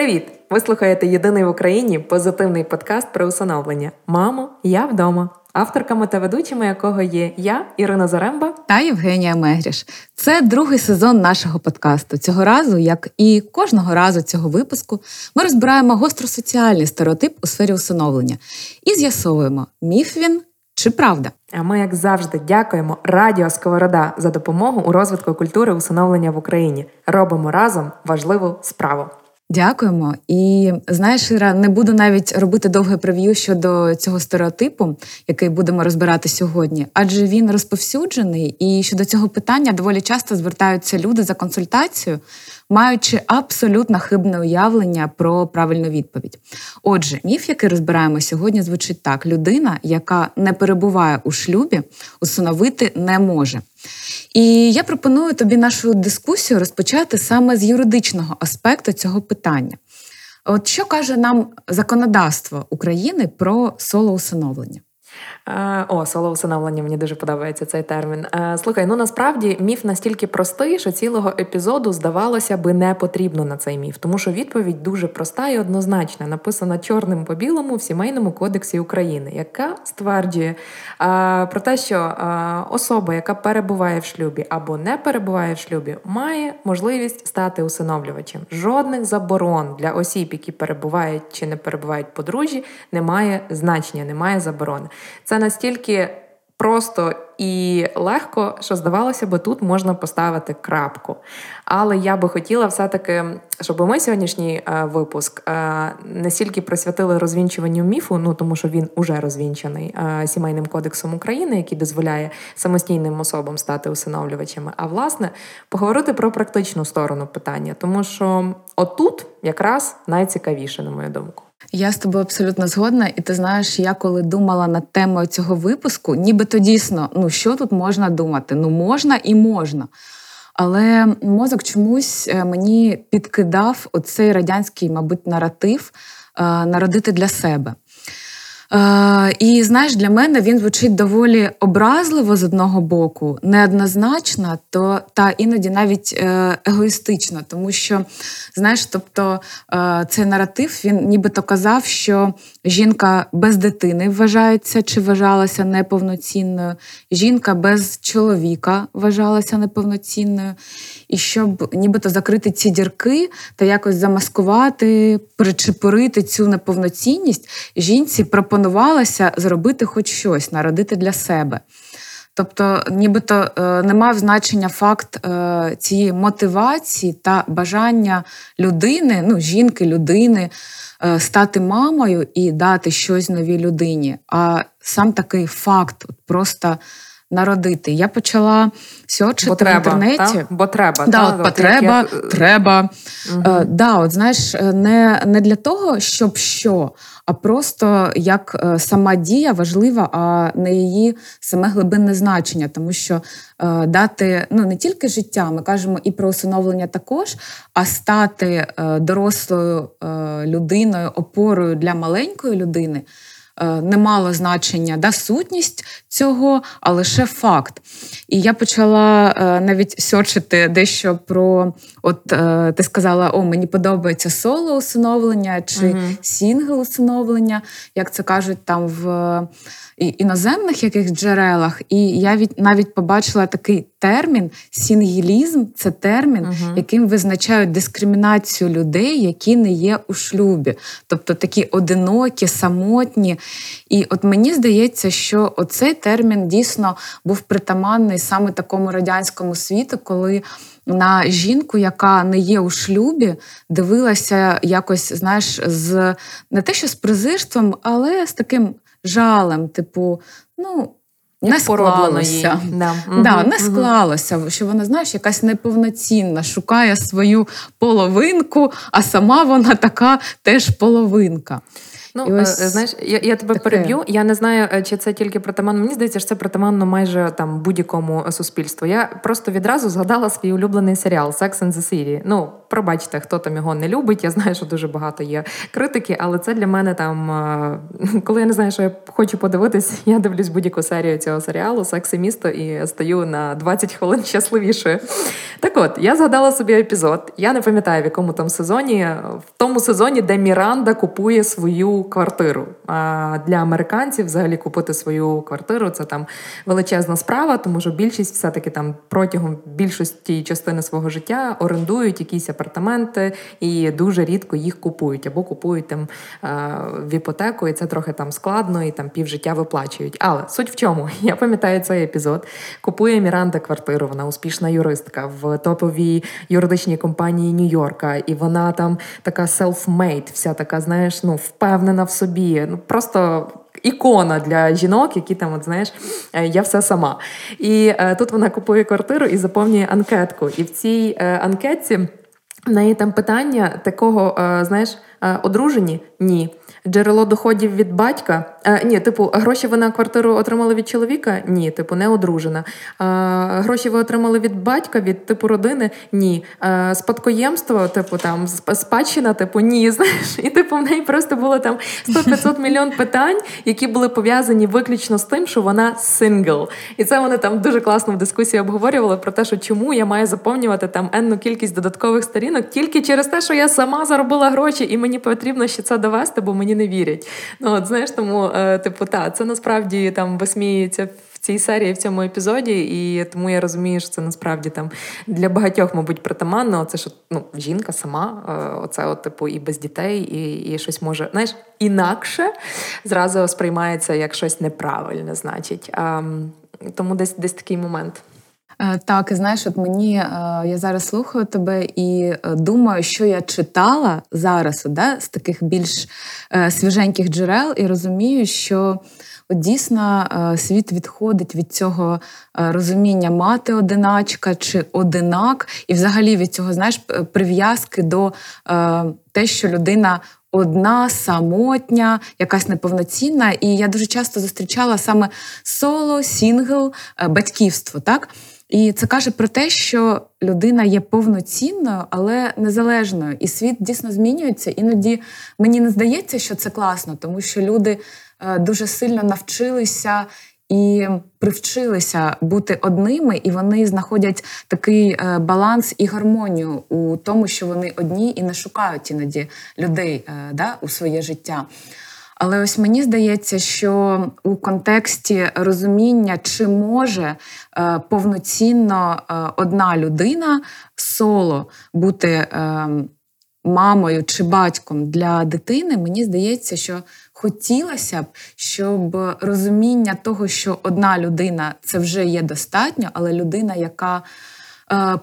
Привіт! Ви слухаєте єдиний в Україні позитивний подкаст про усиновлення Мамо, я вдома. Авторками та ведучими якого є я, Ірина Заремба та Євгенія Мегріш. Це другий сезон нашого подкасту. Цього разу, як і кожного разу цього випуску, ми розбираємо гостросоціальний стереотип у сфері усиновлення і з'ясовуємо, міф він чи правда. А ми, як завжди, дякуємо Радіо Сковорода за допомогу у розвитку культури усиновлення в Україні. Робимо разом важливу справу. Дякуємо. І знаєш, Іра, не буду навіть робити довге прев'ю щодо цього стереотипу, який будемо розбирати сьогодні, адже він розповсюджений, і щодо цього питання доволі часто звертаються люди за консультацією, маючи абсолютно хибне уявлення про правильну відповідь. Отже, міф, який розбираємо сьогодні, звучить так: людина, яка не перебуває у шлюбі, усиновити не може. І я пропоную тобі нашу дискусію розпочати саме з юридичного аспекту цього питання. От що каже нам законодавство України про солоусиновлення? Е, о, соло усиновлення, мені дуже подобається цей термін. Е, слухай, ну насправді міф настільки простий, що цілого епізоду здавалося би не потрібно на цей міф, тому що відповідь дуже проста і однозначна, написана чорним по білому в сімейному кодексі України, яка стверджує е, про те, що особа, яка перебуває в шлюбі або не перебуває в шлюбі, має можливість стати усиновлювачем. Жодних заборон для осіб, які перебувають чи не перебувають подружжі, немає значення, немає заборони. Це настільки просто і легко, що здавалося би, тут можна поставити крапку. Але я би хотіла все-таки, щоб ми сьогоднішній е, випуск не стільки присвятили розвінчуванню міфу, ну тому що він уже розвінчений е, сімейним кодексом України, який дозволяє самостійним особам стати усиновлювачами, а власне поговорити про практичну сторону питання, тому що отут якраз найцікавіше, на мою думку. Я з тобою абсолютно згодна, і ти знаєш, я коли думала над темою цього випуску, нібито дійсно, ну що тут можна думати? Ну можна і можна. Але мозок чомусь е, мені підкидав оцей радянський, мабуть, наратив е, народити для себе. Е, І знаєш, для мене він звучить доволі образливо з одного боку, неоднозначно, то та іноді навіть е, егоїстично, тому що знаєш, тобто е, цей наратив він нібито казав, що жінка без дитини вважається чи вважалася неповноцінною, жінка без чоловіка вважалася неповноцінною, і щоб нібито закрити ці дірки та якось замаскувати, причепурити цю неповноцінність, жінці пропонували пропонувалося зробити хоч щось, народити для себе. Тобто, нібито е, не мав значення факт е, цієї мотивації та бажання людини, ну, жінки, людини е, стати мамою і дати щось новій людині. А сам такий факт просто народити. Я почала сьочити бо в інтернеті. Та? Бо треба. Да, та? Потреба, як... треба. Угу. Е, да, от знаєш, не, не для того, щоб що, а просто як е, сама дія важлива, а не її саме глибинне значення, тому що е, дати ну не тільки життя, ми кажемо і про усиновлення також, а стати е, дорослою е, людиною, опорою для маленької людини. Е, не мало значення да, сутність цього, а лише факт. І я почала е, навіть search ити дещо про, от е, ти сказала, о, мені подобається соло усиновлення чи угу. сінгл усиновлення, як це кажуть там в іноземних яких джерелах. І я від навіть побачила такий термін singlism це термін, uh-huh. яким визначають дискримінацію людей, які не є у шлюбі, тобто такі одинокі, самотні. І от мені здається, що оцей термін дійсно був притаманний саме такому радянському світу, коли. На жінку, яка не є у шлюбі, дивилася якось, знаєш, з не те, що з презирством, але з таким жалем, типу, ну. Не склалося. Да. Да, не склалося, що вона, знаєш, якась неповноцінна, шукає свою половинку, а сама вона така теж половинка. Ну, і ось знаєш, я я тебе таке. переб'ю. Я не знаю, е, чи це тільки притаманно. Мені здається, що це притаманно майже там будь-якому суспільству. Я просто відразу згадала свій улюблений серіал Sex and the City. Ну, пробачте, хто там його не любить. Я знаю, що дуже багато є критики, але це для мене там, е, коли я не знаю, що я хочу подивитись, я дивлюсь будь-яку серію цього серіалу Секс і місто і стаю на 20 хвилин щасливішою. Так от, я згадала собі епізод. Я не пам'ятаю, в якому там сезоні, в тому сезоні, де Міранда купує свою квартиру. А для американців взагалі купити свою квартиру це там величезна справа, тому що більшість все-таки там протягом більшості частини свого життя орендують якісь апартаменти і дуже рідко їх купують або купують там в іпотеку, і це трохи там складно, і там півжиття виплачують. Але суть в чому? Я пам'ятаю цей епізод. Купує Міранда квартиру, вона успішна юристка в топовій юридичній компанії Нью-Йорка, і вона там така self-made, вся така, знаєш, ну впевнена в собі. Ну просто. Ікона для жінок, які там, от знаєш, е, я все сама. І е, тут вона купує квартиру і заповнює анкетку. І в цій е, анкетці в неї там питання такого, е, знаєш, е, одружені? Ні. Джерело доходів від батька. Е, ні, типу, гроші ви на квартиру отримали від чоловіка? Ні, типу, не одружена. А, Гроші ви отримали від батька, від типу родини? Ні. А, Спадкоємство, типу, там, спадщина, типу, ні. Знаєш, і типу в неї просто було там 100-500 мільйон питань, які були пов'язані виключно з тим, що вона сингл. І це вони там дуже класно в дискусії обговорювали про те, що чому я маю заповнювати там енну кількість додаткових сторінок тільки через те, що я сама заробила гроші, і мені потрібно ще це довести, бо мені не вірять. Ну от знаєш, тому е, типу, та це насправді там висміється в цій серії, в цьому епізоді, і тому я розумію, що це насправді там для багатьох, мабуть, притаманно. Це що ну, жінка сама, е, оце от, типу, і без дітей, і і щось може знаєш, інакше зразу сприймається як щось неправильне, значить. Тому десь десь такий момент. Е, так, і знаєш, от мені е, я зараз слухаю тебе і е, думаю, що я читала зараз да, з таких більш свіженьких джерел, і розумію, що от дійсно світ відходить від цього розуміння мати одиначка чи одинак, і взагалі від цього знаєш, прив'язки до те, що людина. Одна самотня, якась неповноцінна, і я дуже часто зустрічала саме соло, сінгл, батьківство. Так і це каже про те, що людина є повноцінною, але незалежною. І світ дійсно змінюється. Іноді мені не здається, що це класно, тому що люди е, дуже сильно навчилися. І привчилися бути одними, і вони знаходять такий е, баланс і гармонію у тому, що вони одні і не шукають іноді людей е, да, у своє життя. Але ось мені здається, що у контексті розуміння, чи може е, повноцінно е, одна людина соло бути е, мамою чи батьком для дитини, мені здається, що хотілося б, щоб розуміння того, що одна людина це вже є достатньо, але людина, яка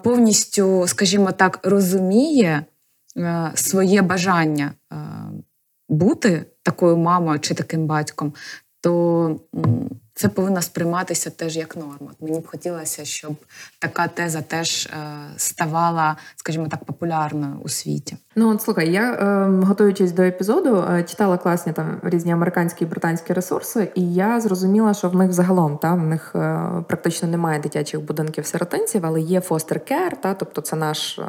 повністю, скажімо так, розуміє своє бажання бути такою мамою чи таким батьком, то це повинно сприйматися теж як норма. Мені б хотілося, щоб така теза теж е, ставала, скажімо так, популярною у світі. Ну от слухай, я е, готуючись до епізоду, е, читала класні там різні американські і британські ресурси, і я зрозуміла, що в них загалом та в них е, практично немає дитячих будинків сиротинців, але є фостер кер, та тобто це наш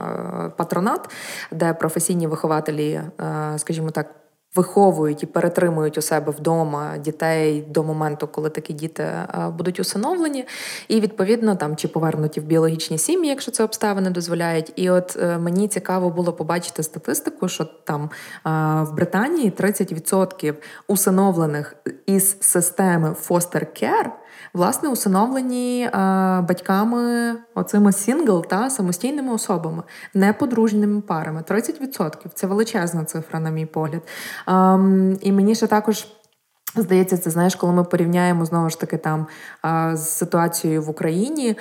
патронат, де професійні вихователі, скажімо так виховують і перетримують у себе вдома дітей до моменту, коли такі діти е, будуть усиновлені, і відповідно там чи повернуті в біологічні сім'ї, якщо це обставини дозволяють. І от е, мені цікаво було побачити статистику, що там е, в Британії 30% усиновлених із системи Care власне усиновлені е, батьками оцими сингл та самостійними особами, неподружними парами. 30% це величезна цифра, на мій погляд. Е, і мені ще також. Здається, це знаєш, коли ми порівняємо знову ж таки там з ситуацією в Україні.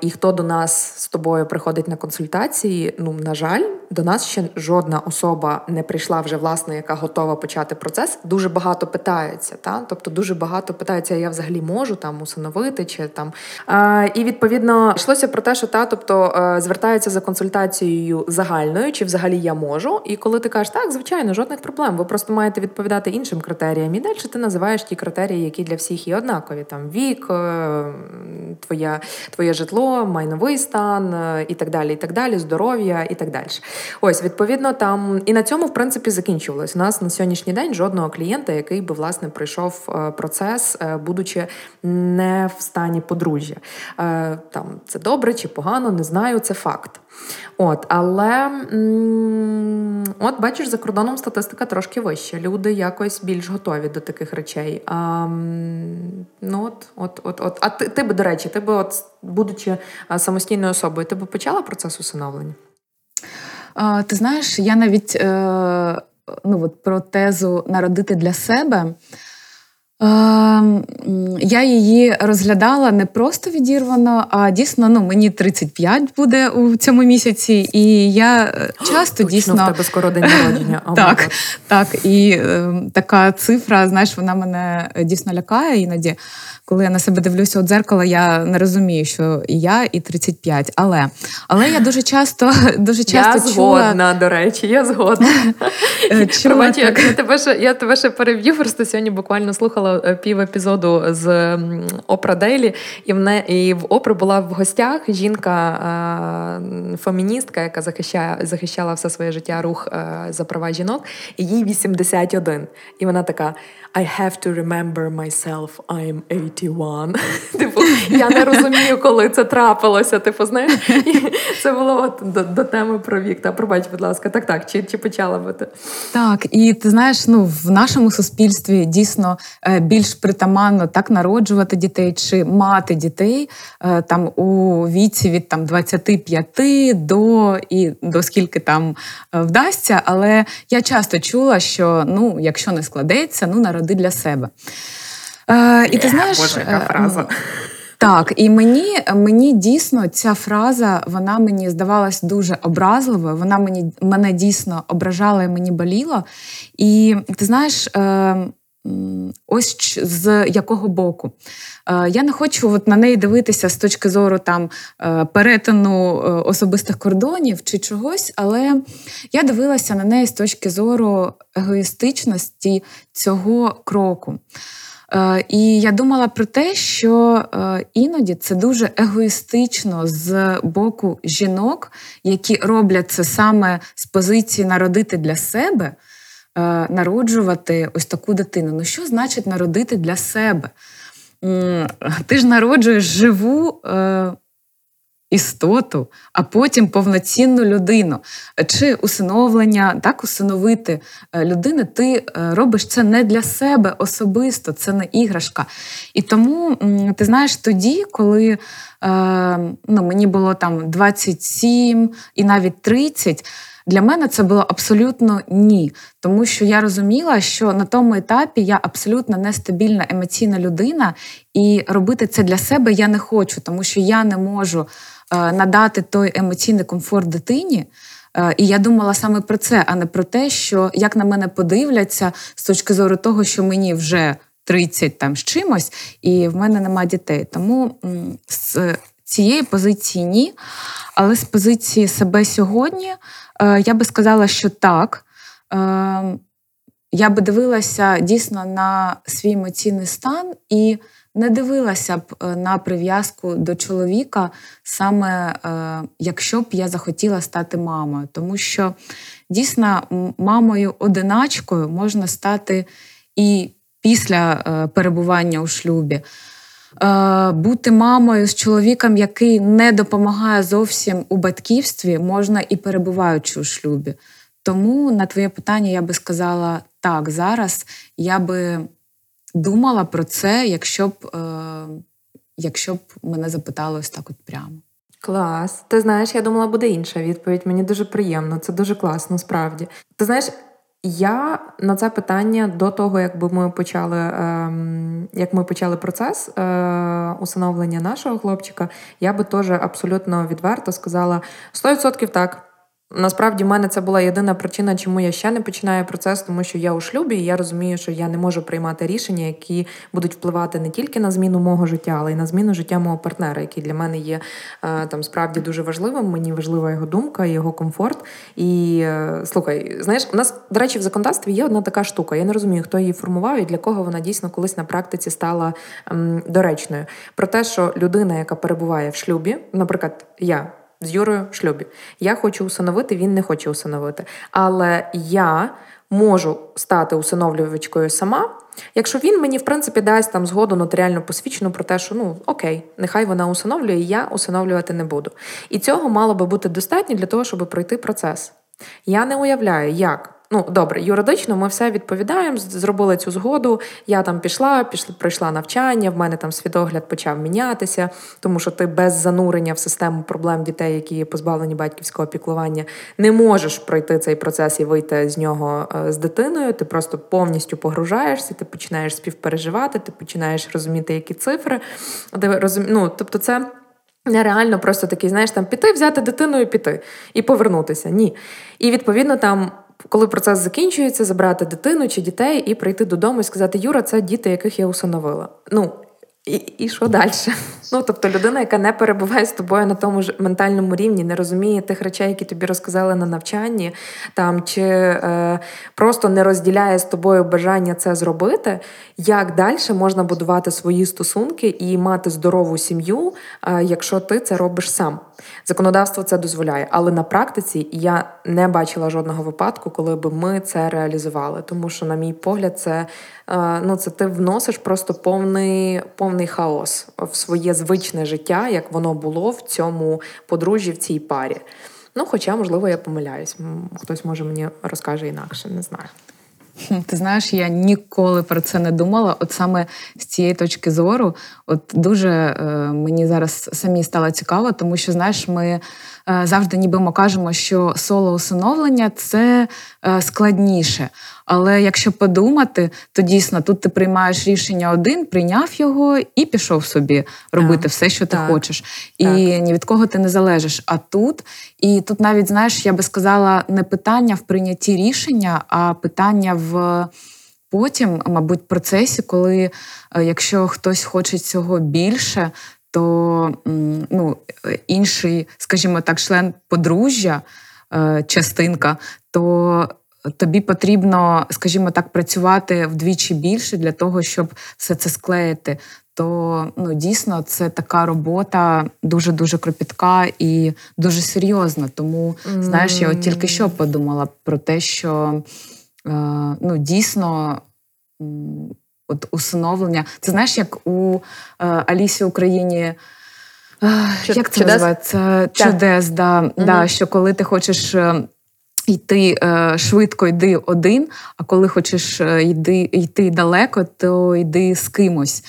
І хто до нас з тобою приходить на консультації, ну на жаль, до нас ще жодна особа не прийшла вже власне, яка готова почати процес. Дуже багато питаються. Та? Тобто дуже багато питаються, я взагалі можу там усиновити чи там. І відповідно йшлося про те, що та, тобто е, звертаються за консультацією загальною, чи взагалі я можу. І коли ти кажеш, так, звичайно, жодних проблем. Ви просто маєте відповідати іншим критеріям. І далі ти називаєш ті критерії, які для всіх є однакові. Там вік, е, твоя, твоє житло, майновий стан е, і так далі, і так далі, здоров'я і так далі. Ось, відповідно, там і на цьому, в принципі, закінчувалось. У нас на сьогоднішній день жодного клієнта, який би власне пройшов е, процес, е, будучи не в стані подружжя. Там це добре чи погано, не знаю, це факт. От, Але от бачиш, за кордоном статистика трошки вища. Люди якось більш готові до таких речей. А, ну от, от, от, от. А ти, ти би, до речі, ти би, от, будучи самостійною особою, ти би почала процес усиновлення? Ти знаєш, я навіть е, ну, от про тезу народити для себе. Ем, я її розглядала не просто відірвано, а дійсно ну, мені 35 буде у цьому місяці, і я е, часто Точно, дійсно в тебе скоро день народження. так, так, і е, така цифра, знаєш, вона мене дійсно лякає іноді коли я на себе дивлюся у дзеркало, я не розумію, що і я, і 35. Але але я дуже часто дуже часто я чула... згодна, до речі, я згодна. Е, чула, я, я, тебе ще, я тебе ще переб'ю, просто сьогодні буквально слухала е, пів епізоду з Опра Дейлі, і в не, і в Опри була в гостях жінка, феміністка, яка захищає, захищала все своє життя рух е, за права жінок, і їй 81. І вона така. I have to remember myself, I'm 81. Типу, я не розумію, коли це трапилося. Типу, знаєш, це було от до, до теми про вік. Та пробач, будь ласка, так, так, чи чи почала бути? Так, і ти знаєш, ну в нашому суспільстві дійсно е, більш притаманно так народжувати дітей чи мати дітей е, там у віці від там 25 до і до скільки там е, вдасться. Але я часто чула, що ну, якщо не складеться, ну народити роди для себе. Е, І ти знаєш, Боже, яка е, фраза. Так, і мені мені дійсно ця фраза вона мені здавалась дуже образливою. Вона мені мене дійсно ображала і мені боліло. І ти знаєш, е, ось з якого боку. Е, я не хочу от на неї дивитися з точки зору там е, перетину е, особистих кордонів чи чогось, але я дивилася на неї з точки зору егоїстичності цього кроку. І я думала про те, що іноді це дуже егоїстично з боку жінок, які роблять це саме з позиції народити для себе, народжувати ось таку дитину. Ну, що значить народити для себе? ти ж народжуєш живу е, істоту, а потім повноцінну людину. Чи усиновлення, так, усиновити е, людини, ти е, робиш це не для себе особисто, це не іграшка. І тому, ти знаєш, тоді, коли е, ну, мені було там 27 і навіть 30. Для мене це було абсолютно ні, тому що я розуміла, що на тому етапі я абсолютно нестабільна емоційна людина, і робити це для себе я не хочу, тому що я не можу надати той емоційний комфорт дитині. Е, і я думала саме про це, а не про те, що як на мене подивляться з точки зору того, що мені вже 30 там з чимось, і в мене нема дітей. Тому з цієї позиції ні. Але з позиції себе сьогодні Е, я би сказала, що так. Е, я би дивилася дійсно на свій емоційний стан і не дивилася б е, на прив'язку до чоловіка, саме якщо б я захотіла стати мамою. Тому що дійсно мамою-одиначкою можна стати і після перебування у шлюбі. Е, бути мамою з чоловіком, який не допомагає зовсім у батьківстві, можна і перебуваючи у шлюбі. Тому на твоє питання я би сказала так, зараз я би думала про це, якщо б е, якщо б мене запитали ось так от прямо. Клас. Ти знаєш, я думала, буде інша відповідь. Мені дуже приємно, це дуже класно, справді. Ти знаєш, Я на це питання до того, якби ми почали ем, як ми почали процес е, усиновлення нашого хлопчика, я би теж абсолютно відверто сказала 100% так. Насправді в мене це була єдина причина, чому я ще не починаю процес, тому що я у шлюбі, і я розумію, що я не можу приймати рішення, які будуть впливати не тільки на зміну мого життя, але й на зміну життя мого партнера, який для мене є е, там справді дуже важливим. Мені важлива його думка, його комфорт. І е, слухай, знаєш, у нас, до речі, в законодавстві є одна така штука. Я не розумію, хто її формував і для кого вона дійсно колись на практиці стала ем, доречною. Про те, що людина, яка перебуває в шлюбі, наприклад, я з Юрою в шлюбі. Я хочу усиновити, він не хоче усиновити. Але я можу стати усиновлювачкою сама, якщо він мені, в принципі, дасть там згоду нотаріально посвідчену про те, що ну окей, нехай вона усиновлює, я усиновлювати не буду. І цього мало би бути достатньо для того, щоб пройти процес. Я не уявляю, як Ну, добре, юридично ми все відповідаємо, зробили цю згоду. Я там пішла, пішла, пройшла навчання, в мене там світогляд почав мінятися, тому що ти без занурення в систему проблем дітей, які позбавлені батьківського піклування, не можеш пройти цей процес і вийти з нього е, з дитиною. Ти просто повністю погружаєшся, ти починаєш співпереживати, ти починаєш розуміти, які цифри. Ти розум... ну, Тобто, це. Нереально просто такий, знаєш, там піти, взяти дитину і піти, і повернутися. Ні. І відповідно там коли процес закінчується, забрати дитину чи дітей і прийти додому і сказати: Юра, це діти, яких я усиновила. Ну і і що далі? Ну тобто людина, яка не перебуває з тобою на тому ж ментальному рівні, не розуміє тих речей, які тобі розказали на навчанні, там чи е, просто не розділяє з тобою бажання це зробити. Як далі можна будувати свої стосунки і мати здорову сім'ю, е, якщо ти це робиш сам? Законодавство це дозволяє, але на практиці я не бачила жодного випадку, коли би ми це реалізували. Тому що, на мій погляд, це е, ну це ти вносиш просто повний повний хаос в своє звичне життя, як воно було в цьому подружжі, в цій парі. Ну, хоча, можливо, я помиляюсь. Хтось може мені розкаже інакше, не знаю. Ти знаєш, я ніколи про це не думала. От саме з цієї точки зору, от дуже е, мені зараз самі стало цікаво, тому що знаєш, ми завжди ніби ми кажемо, що соло усиновлення це е, складніше. Але якщо подумати, то дійсно тут ти приймаєш рішення один, прийняв його і пішов собі робити так, все, що ти так, хочеш. І так. ні від кого ти не залежиш. А тут, і тут навіть знаєш, я би сказала, не питання в прийнятті рішення, а питання в. Потім, мабуть, процесі, коли е, якщо хтось хоче цього більше, то ну, інший, скажімо так, член подружжя, е, частинка, то тобі потрібно, скажімо так, працювати вдвічі більше для того, щоб все це склеїти. То ну дійсно це така робота дуже дуже кропітка і дуже серйозна. Тому знаєш, я от тільки що подумала про те, що е, ну дійсно. От усиновлення. Це знаєш, як у е, Алісі Україні. Е, як це називається? Чудес, да, угу. да, що коли ти хочеш е, Йти е, швидко йди один, а коли хочеш йди, йти далеко, то йди з кимось.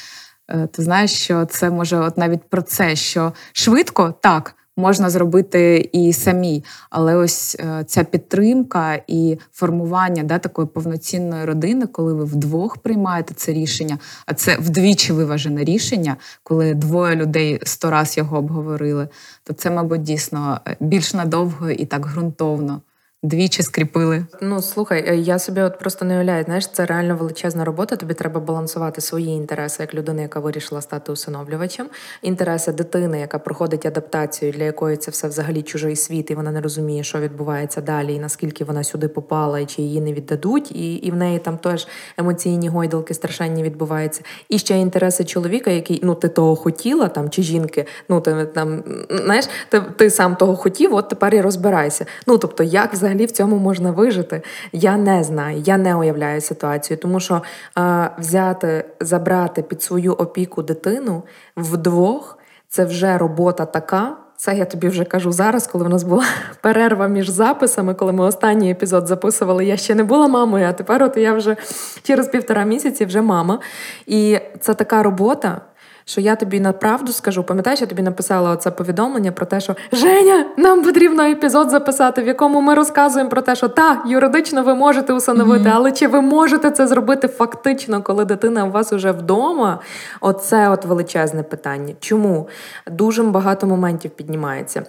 Е, ти знаєш, що це може от навіть про це, що швидко так можна зробити і самі. але ось ця підтримка і формування да, такої повноцінної родини, коли ви вдвох приймаєте це рішення, а це вдвічі виважене рішення, коли двоє людей сто раз його обговорили, то це, мабуть, дійсно більш надовго і так ґрунтовно двічі скріпили. Ну слухай, е, я собі от просто не уявляю, знаєш, це реально величезна робота. Тобі треба балансувати свої інтереси як людина, яка вирішила стати усиновлювачем, інтереси дитини, яка проходить адаптацію, для якої це все взагалі чужий світ, і вона не розуміє, що відбувається далі, і наскільки вона сюди попала, і чи її не віддадуть, і і в неї там теж емоційні гойдалки страшенні відбуваються. І ще інтереси чоловіка, який ну ти того хотіла, там чи жінки, ну ти там знаєш, ти, ти сам того хотів, от тепер і розбирайся. Ну тобто, як взагалі в цьому можна вижити? Я не знаю, я не уявляю ситуацію, тому що е, взяти, забрати під свою опіку дитину вдвох це вже робота така. Це я тобі вже кажу зараз, коли в нас була перерва між записами, коли ми останній епізод записували. Я ще не була мамою, а тепер от я вже через півтора місяці вже мама. І це така робота. Що я тобі направду скажу, пам'ятаєш, я тобі написала оце повідомлення про те, що Женя, нам потрібно епізод записати, в якому ми розказуємо про те, що та юридично ви можете усиновити, mm-hmm. але чи ви можете це зробити фактично, коли дитина у вас уже вдома? Оце от величезне питання. Чому дуже багато моментів піднімається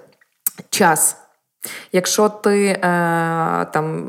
час. Якщо ти е, там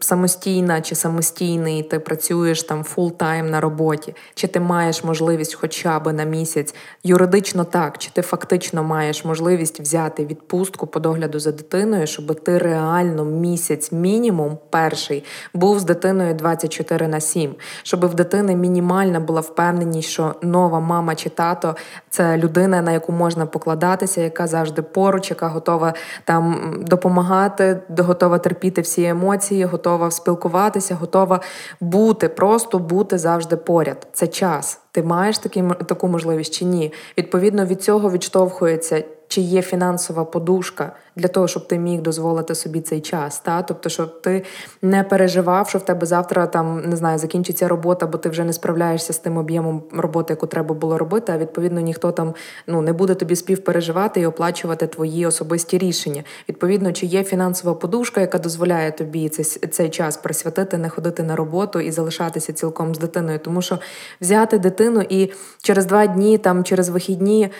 самостійна чи самостійний, ти працюєш там full-time на роботі, чи ти маєш можливість хоча б на місяць юридично так, чи ти фактично маєш можливість взяти відпустку по догляду за дитиною, щоб ти реально місяць мінімум перший був з дитиною 24 на 7, щоб в дитини мінімальна була впевненість, що нова мама чи тато це людина, на яку можна покладатися, яка завжди поруч, яка готова там допомагати, готова терпіти всі емоції, готова спілкуватися, готова бути, просто бути завжди поряд. Це час. Ти маєш такі, таку можливість чи ні? Відповідно від цього відштовхується чи є фінансова подушка для того, щоб ти міг дозволити собі цей час. Та? Тобто, щоб ти не переживав, що в тебе завтра там не знаю, закінчиться робота, бо ти вже не справляєшся з тим об'ємом роботи, яку треба було робити. А відповідно ніхто там ну не буде тобі співпереживати і оплачувати твої особисті рішення. Відповідно, чи є фінансова подушка, яка дозволяє тобі цей, цей час присвятити, не ходити на роботу і залишатися цілком з дитиною, тому що взяти дитину і через два дні, там через вихідні,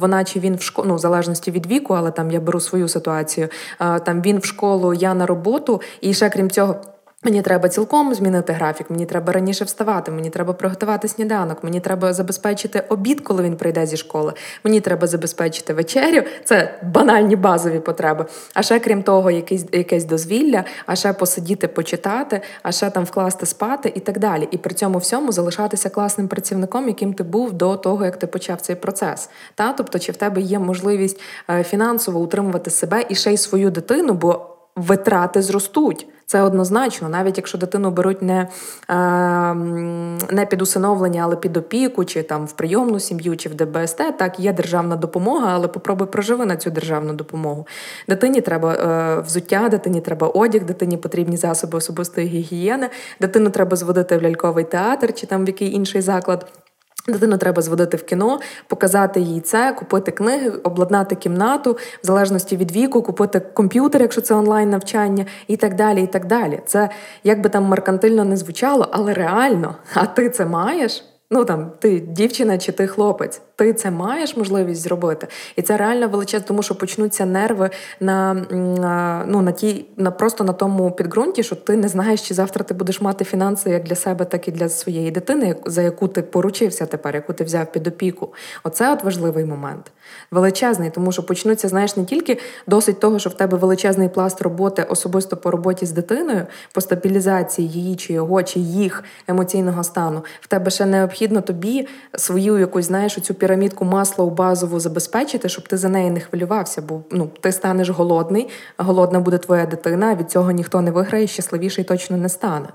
вона чи він в школу, ну в залежності від віку, але там я беру свою ситуацію. Там він в школу, я на роботу, і ще крім цього. Мені треба цілком змінити графік, мені треба раніше вставати, мені треба приготувати сніданок, мені треба забезпечити обід, коли він прийде зі школи. Мені треба забезпечити вечерю. Це банальні базові потреби. А ще крім того, якесь якесь дозвілля, а ще посидіти, почитати, а ще там вкласти спати і так далі. І при цьому всьому залишатися класним працівником, яким ти був до того, як ти почав цей процес. Та тобто, чи в тебе є можливість е, фінансово утримувати себе і ще й свою дитину, бо витрати зростуть. Це однозначно, навіть якщо дитину беруть не е, не під усиновлення, але під опіку, чи там в прийомну сім'ю, чи в ДБСТ, так є державна допомога, але попробуй проживи на цю державну допомогу. Дитині треба е, взуття, дитині треба одяг, дитині потрібні засоби особистої гігієни, дитину треба зводити в ляльковий театр чи там в який інший заклад. Дитину треба зводити в кіно, показати їй це, купити книги, обладнати кімнату, в залежності від віку, купити комп'ютер, якщо це онлайн навчання, і так далі. і так далі. Це як би там меркантильно не звучало, але реально, а ти це маєш? Ну там ти дівчина чи ти хлопець ти це маєш можливість зробити, і це реально величезно, тому що почнуться нерви на ну на ті, на просто на тому підґрунті, що ти не знаєш, чи завтра ти будеш мати фінанси як для себе, так і для своєї дитини, за яку ти поручився тепер, яку ти взяв під опіку. Оце от важливий момент. Величезний, тому що почнуться, знаєш, не тільки досить того, що в тебе величезний пласт роботи особисто по роботі з дитиною, по стабілізації її, чи його, чи їх емоційного стану. В тебе ще необхідно тобі свою якусь, знаєш, цю пірамідку масла у базову забезпечити, щоб ти за неї не хвилювався, бо ну ти станеш голодний, голодна буде твоя дитина, від цього ніхто не виграє, щасливіший точно не стане.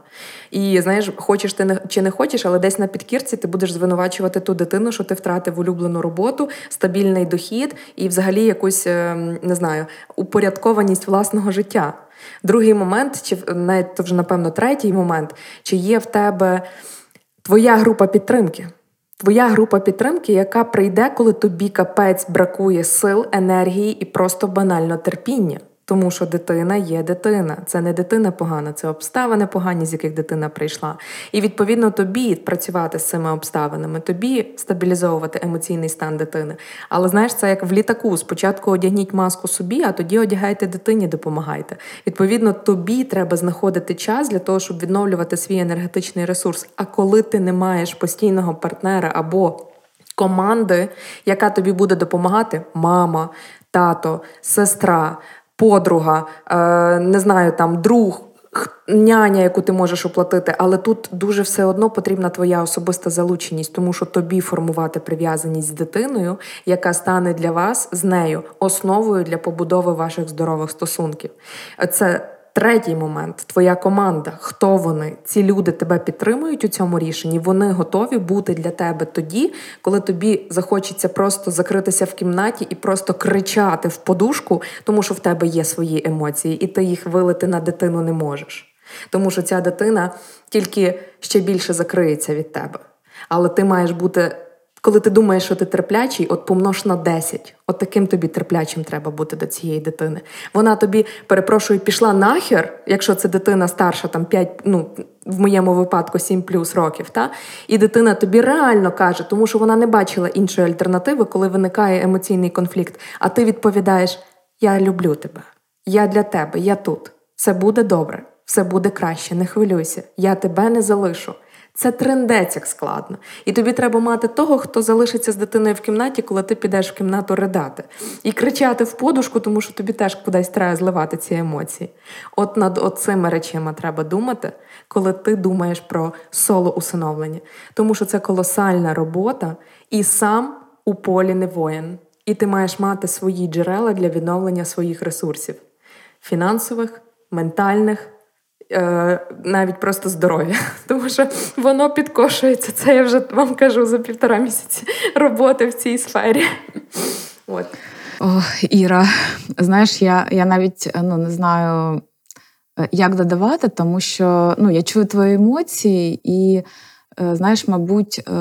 І знаєш, хочеш ти не чи не хочеш, але десь на підкірці ти будеш звинувачувати ту дитину, що ти втратив улюблену роботу, стабільний дохід і, взагалі, якусь ем, не знаю, упорядкованість власного життя. Другий момент, чи навіть то вже напевно третій момент, чи є в тебе твоя група підтримки. Твоя група підтримки, яка прийде, коли тобі капець бракує сил, енергії і просто банально терпіння. Тому що дитина є дитина. Це не дитина погана, це обставини погані, з яких дитина прийшла. І відповідно тобі працювати з цими обставинами, тобі стабілізовувати емоційний стан дитини. Але знаєш, це як в літаку. Спочатку одягніть маску собі, а тоді одягайте дитині, допомагайте. Відповідно, тобі треба знаходити час для того, щоб відновлювати свій енергетичний ресурс. А коли ти не маєш постійного партнера або команди, яка тобі буде допомагати, мама, тато, сестра подруга, е, не знаю, там друг. Няня, яку ти можеш оплатити, але тут дуже все одно потрібна твоя особиста залученість, тому що тобі формувати прив'язаність з дитиною, яка стане для вас з нею основою для побудови ваших здорових стосунків. Це Третій момент твоя команда. Хто вони? Ці люди тебе підтримують у цьому рішенні. Вони готові бути для тебе тоді, коли тобі захочеться просто закритися в кімнаті і просто кричати в подушку, тому що в тебе є свої емоції, і ти їх вилити на дитину не можеш. Тому що ця дитина тільки ще більше закриється від тебе. Але ти маєш бути Коли ти думаєш, що ти терплячий, от помнож на 10. От таким тобі терплячим треба бути до цієї дитини. Вона тобі, перепрошую, пішла нахер, якщо це дитина старша, там 5, ну в моєму випадку 7 плюс років. Та? І дитина тобі реально каже, тому що вона не бачила іншої альтернативи, коли виникає емоційний конфлікт. А ти відповідаєш: Я люблю тебе, я для тебе, я тут. Все буде добре, все буде краще, не хвилюйся, я тебе не залишу. Це трендець як складно. І тобі треба мати того, хто залишиться з дитиною в кімнаті, коли ти підеш в кімнату ридати. І кричати в подушку, тому що тобі теж кудись треба зливати ці емоції. От над цими речами треба думати, коли ти думаєш про соло-усиновлення. Тому що це колосальна робота, і сам у полі не воїн. І ти маєш мати свої джерела для відновлення своїх ресурсів фінансових, ментальних. Е, навіть просто здоров'я, тому що воно підкошується. Це я вже вам кажу за півтора місяці роботи в цій сфері. От. О, Іра, знаєш, я я навіть ну, не знаю, е, як додавати, тому що ну, я чую твої емоції і Е, знаєш, мабуть, е,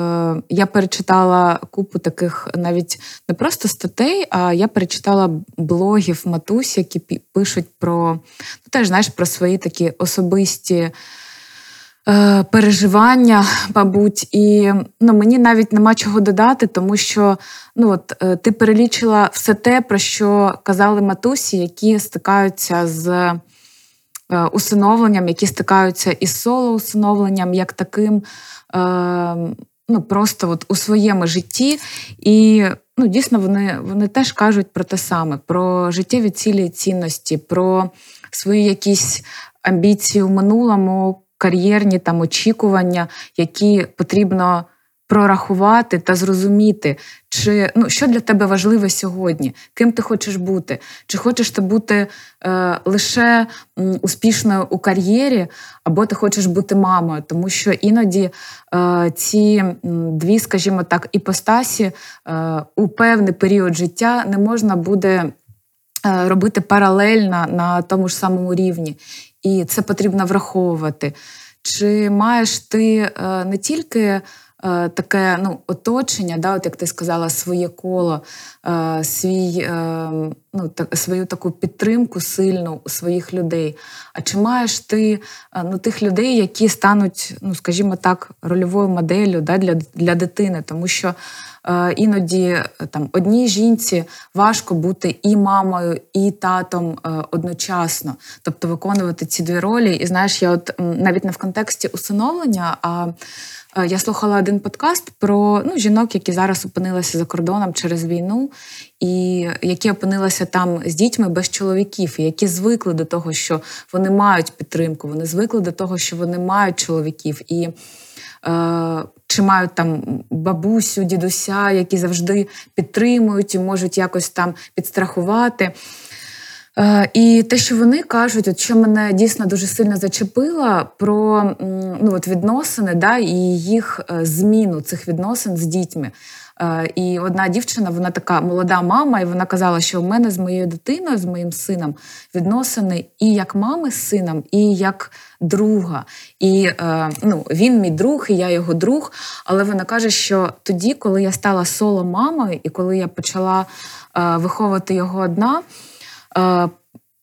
я перечитала купу таких навіть не просто статей, а я перечитала блогів матусь, які пишуть про ну, теж знаєш, про свої такі особисті. Е, переживання, мабуть, і ну, мені навіть нема чого додати, тому що ну, от, ти перелічила все те, про що казали матусі, які стикаються з усиновленням, які стикаються із соло-усиновленням, як таким. Ем, ну, просто от у своєму житті. І ну, дійсно вони вони теж кажуть про те саме: про життєві цілі і цінності, про свої якісь амбіції у минулому, кар'єрні там очікування, які потрібно прорахувати та зрозуміти, чи ну що для тебе важливе сьогодні, ким ти хочеш бути, чи хочеш ти бути е, лише м, успішною у кар'єрі, або ти хочеш бути мамою, тому що іноді е, ці дві, скажімо так, іпостасі е, у певний період життя не можна буде. Е, робити паралельно на тому ж самому рівні, і це потрібно враховувати. Чи маєш ти е, не тільки таке ну, оточення, да, от як ти сказала, своє коло, е, свій, е, ну, так, свою таку підтримку сильну у своїх людей. А чи маєш ти ну, тих людей, які стануть, ну, скажімо так, рольовою моделлю да, для, для дитини? Тому що іноді там одній жінці важко бути і мамою, і татом одночасно, тобто виконувати ці дві ролі. І знаєш, я от навіть не в контексті усиновлення, а Е, я слухала один подкаст про ну, жінок, які зараз опинилися за кордоном через війну, і які опинилися там з дітьми без чоловіків, і які звикли до того, що вони мають підтримку, вони звикли до того, що вони мають чоловіків. І е, чи мають там бабусю, дідуся, які завжди підтримують і можуть якось там підстрахувати. Е, і те, що вони кажуть, от що мене дійсно дуже сильно зачепило, про ну, от відносини да, і їх е, зміну цих відносин з дітьми. Е, і одна дівчина, вона така молода мама, і вона казала, що у мене з моєю дитиною, з моїм сином, відносини і як мами з сином, і як друга. І ну, він мій друг, і я його друг. Але вона каже, що тоді, коли я стала соло мамою, і коли я почала виховувати його одна.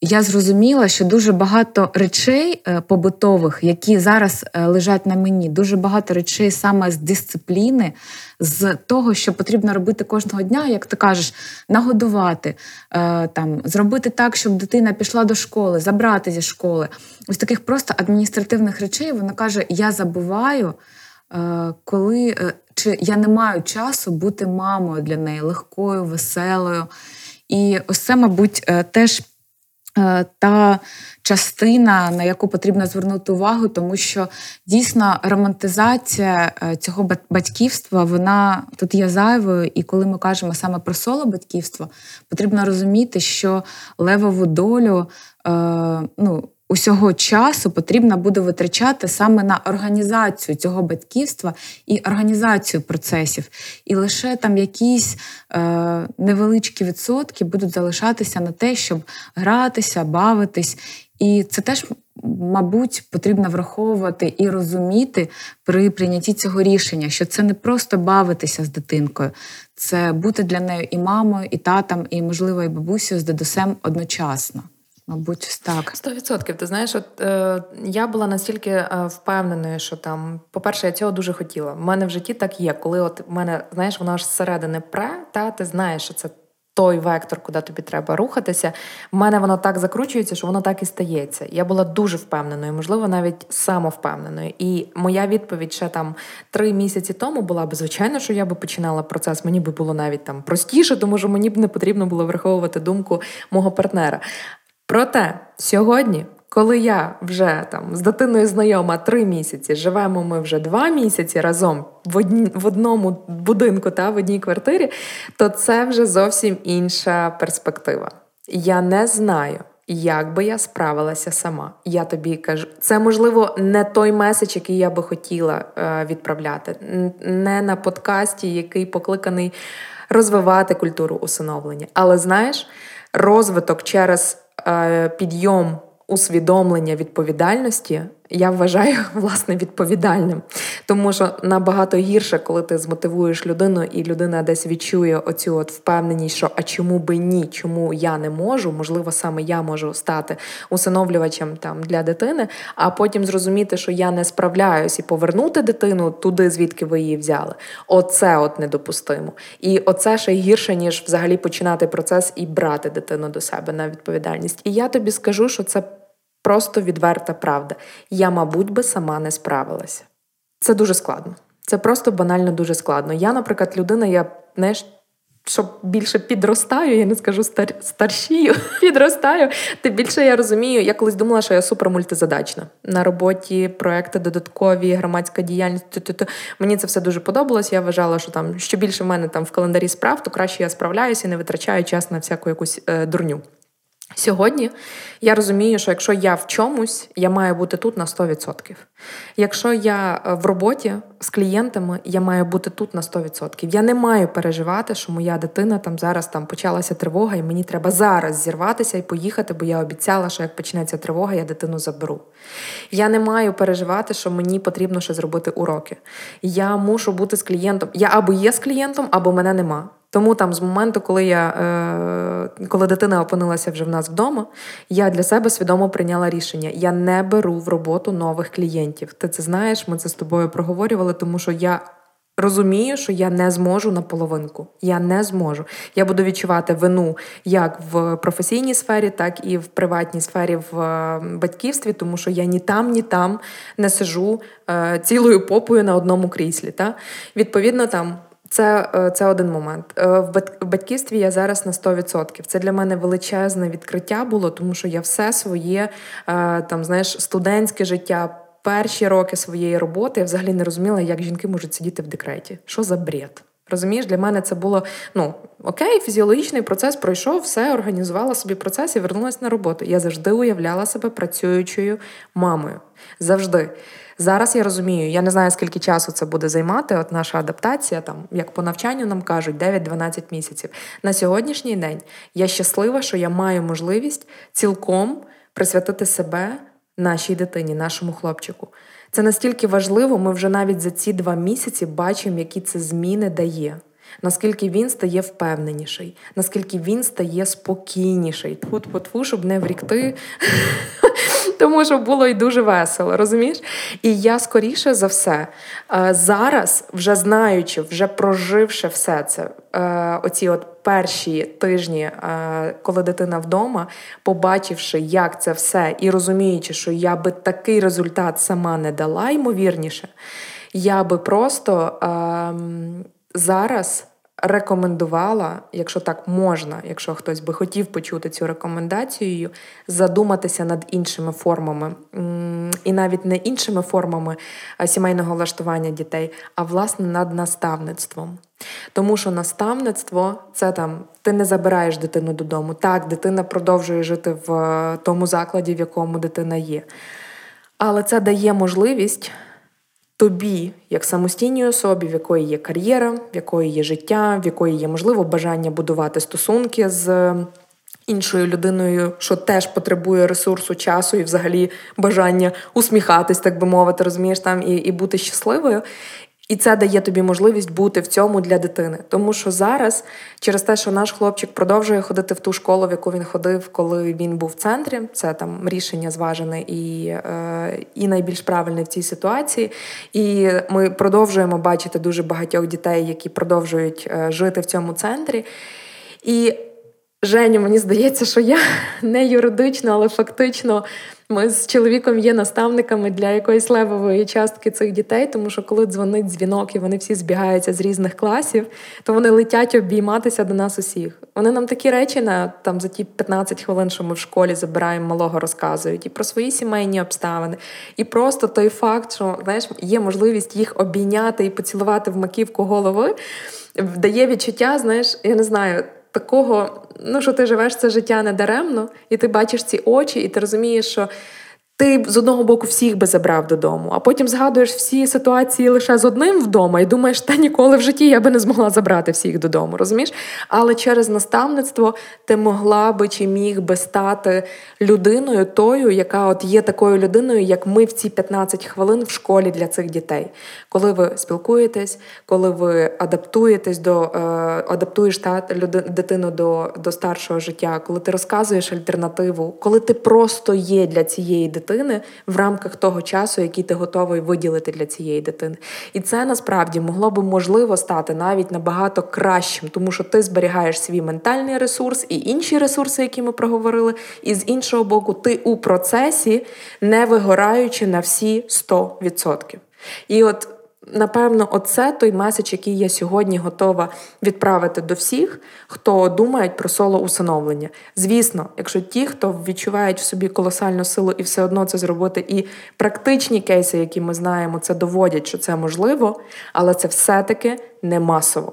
Е, я зрозуміла, що дуже багато речей е, побутових, які зараз е, лежать на мені, дуже багато речей саме з дисципліни, з того, що потрібно робити кожного дня, як ти кажеш, нагодувати, там зробити так, щоб дитина пішла до школи, забрати зі школи. Ось таких просто адміністративних речей вона каже: Я забуваю, коли чи я не маю часу бути мамою для неї легкою, веселою. І ось це, мабуть, е, теж е, та частина, на яку потрібно звернути увагу, тому що дійсно романтизація е, цього батьківства, вона тут є зайвою. І коли ми кажемо саме про соло батьківство, потрібно розуміти, що левову долю ну, усього часу потрібно буде витрачати саме на організацію цього батьківства і організацію процесів. І лише там якісь е, невеличкі відсотки будуть залишатися на те, щоб гратися, бавитись. І це теж мабуть, потрібно враховувати і розуміти при прийнятті цього рішення, що це не просто бавитися з дитинкою, це бути для неї і мамою, і татом, і, можливо, і бабусею з дедусем одночасно. Мабуть, так. Сто відсотків. Ти знаєш, от е, я була настільки е, впевненою, що там, по-перше, я цього дуже хотіла. У мене в житті так є. Коли от в мене, знаєш, воно аж зсередини пре, та ти знаєш, що це той вектор, куди тобі треба рухатися. В мене воно так закручується, що воно так і стається. Я була дуже впевненою, можливо, навіть самовпевненою. І моя відповідь ще там три місяці тому була б звичайно, що я би починала процес. Мені би було навіть там простіше, тому що мені б не потрібно було враховувати думку мого партнера. Проте сьогодні, коли я вже там з дитиною знайома три місяці, живемо ми вже два місяці разом в одні, в одному будинку та в одній квартирі, то це вже зовсім інша перспектива. Я не знаю. Як би я справилася сама, я тобі кажу, це можливо не той меседж, який я би хотіла е, відправляти, не на подкасті, який покликаний розвивати культуру усиновлення. Але знаєш, розвиток через підйом усвідомлення відповідальності я вважаю власне відповідальним, тому що набагато гірше, коли ти змотивуєш людину, і людина десь відчує оцю от впевненість, що а чому би ні, чому я не можу, можливо, саме я можу стати усиновлювачем там для дитини, а потім зрозуміти, що я не справляюсь і повернути дитину туди, звідки ви її взяли. Оце от недопустимо. І оце ще гірше, ніж взагалі починати процес і брати дитину до себе на відповідальність. І я тобі скажу, що це просто відверта правда. Я, мабуть, би сама не справилася. Це дуже складно. Це просто банально дуже складно. Я, наприклад, людина, я знаєш, що більше підростаю, я не скажу стар, старшію, підростаю, тим більше я розумію, я колись думала, що я супермультизадачна. На роботі проекти додаткові, громадська діяльність. Т-т-т. Мені це все дуже подобалось. Я вважала, що там що більше в мене там в календарі справ, то краще я справляюся і не витрачаю час на всяку якусь е, дурню. Сьогодні я розумію, що якщо я в чомусь, я маю бути тут на 100%. Якщо я е, в роботі з клієнтами, я маю бути тут на 100%. Я не маю переживати, що моя дитина там зараз там почалася тривога, і мені треба зараз зірватися і поїхати, бо я обіцяла, що як почнеться тривога, я дитину заберу. Я не маю переживати, що мені потрібно ще зробити уроки. Я мушу бути з клієнтом. Я або є з клієнтом, або мене нема. Тому там з моменту, коли я е, коли дитина опинилася вже в нас вдома, я для себе свідомо прийняла рішення: я не беру в роботу нових клієнтів. Ти це знаєш, ми це з тобою проговорювали, тому що я. Розумію, що я не зможу на половинку. Я не зможу. Я буду відчувати вину як в професійній сфері, так і в приватній сфері в е, батьківстві, тому що я ні там, ні там не сижу е, цілою попою на одному кріслі. Та? Відповідно, там це е, це один момент. Е, в батьківстві я зараз на 100%. Це для мене величезне відкриття було, тому що я все своє е, там, знаєш, студентське життя, перші роки своєї роботи я взагалі не розуміла, як жінки можуть сидіти в декреті. Що за бред? Розумієш, для мене це було ну окей, фізіологічний процес пройшов, все організувала собі процес і вернулася на роботу. Я завжди уявляла себе працюючою мамою. Завжди. Зараз я розумію, я не знаю, скільки часу це буде займати. От наша адаптація, там як по навчанню нам кажуть, 9-12 місяців. На сьогоднішній день я щаслива, що я маю можливість цілком присвятити себе нашій дитині, нашому хлопчику. Це настільки важливо, ми вже навіть за ці два місяці бачимо, які це зміни дає. Наскільки він стає впевненіший, наскільки він стає спокійніший, Тфу-тфу-тфу, щоб не врікти тому що було й дуже весело, розумієш? І я скоріше за все е, зараз, вже знаючи, вже проживши все це, е, оці от перші тижні, е, коли дитина вдома, побачивши, як це все, і розуміючи, що я би такий результат сама не дала, ймовірніше, я би просто ем, зараз рекомендувала, якщо так можна, якщо хтось би хотів почути цю рекомендацію, задуматися над іншими формами, і навіть не іншими формами сімейного влаштування дітей, а власне над наставництвом. Тому що наставництво це там ти не забираєш дитину додому. Так, дитина продовжує жити в е, тому закладі, в якому дитина є. Але це дає можливість тобі, як самостійній особі, в якої є кар'єра, в якої є життя, в якої є можливо бажання будувати стосунки з іншою людиною, що теж потребує ресурсу, часу і взагалі бажання усміхатись, так би мовити, розумієш там і, і бути щасливою. І це дає тобі можливість бути в цьому для дитини. Тому що зараз, через те, що наш хлопчик продовжує ходити в ту школу, в яку він ходив, коли він був в центрі, це там рішення зважене і е, і найбільш правильне в цій ситуації. І ми продовжуємо бачити дуже багатьох дітей, які продовжують е, жити в цьому центрі. І Женю, мені здається, що я не юридично, але фактично ми з чоловіком є наставниками для якоїсь левової частки цих дітей, тому що коли дзвонить дзвінок і вони всі збігаються з різних класів, то вони летять обійматися до нас усіх. Вони нам такі речі на там за ті 15 хвилин, що ми в школі забираємо малого, розказують і про свої сімейні обставини, і просто той факт, що знаєш, є можливість їх обійняти і поцілувати в маківку голови, дає відчуття, знаєш, я не знаю такого, ну що ти живеш це життя недаремно, і ти бачиш ці очі, і ти розумієш, що ти з одного боку всіх би забрав додому, а потім згадуєш всі ситуації лише з одним вдома, і думаєш, та ніколи в житті я би не змогла забрати всіх додому, розумієш? Але через наставництво ти могла би чи міг би стати людиною тою, яка от є такою людиною, як ми в ці 15 хвилин в школі для цих дітей. Коли ви спілкуєтесь, коли ви адаптуєтесь до е, адаптуєш та дитину до, до старшого життя, коли ти розказуєш альтернативу, коли ти просто є для цієї дитини дитини в рамках того часу, який ти готовий виділити для цієї дитини. І це насправді могло би можливо стати навіть набагато кращим, тому що ти зберігаєш свій ментальний ресурс і інші ресурси, які ми проговорили. І з іншого боку, ти у процесі не вигораючи на всі 100%. І от Напевно, оце той меседж, який я сьогодні готова відправити до всіх, хто думають про соло усиновлення. Звісно, якщо ті, хто відчувають в собі колосальну силу і все одно це зробити, і практичні кейси, які ми знаємо, це доводять, що це можливо, але це все-таки не масово.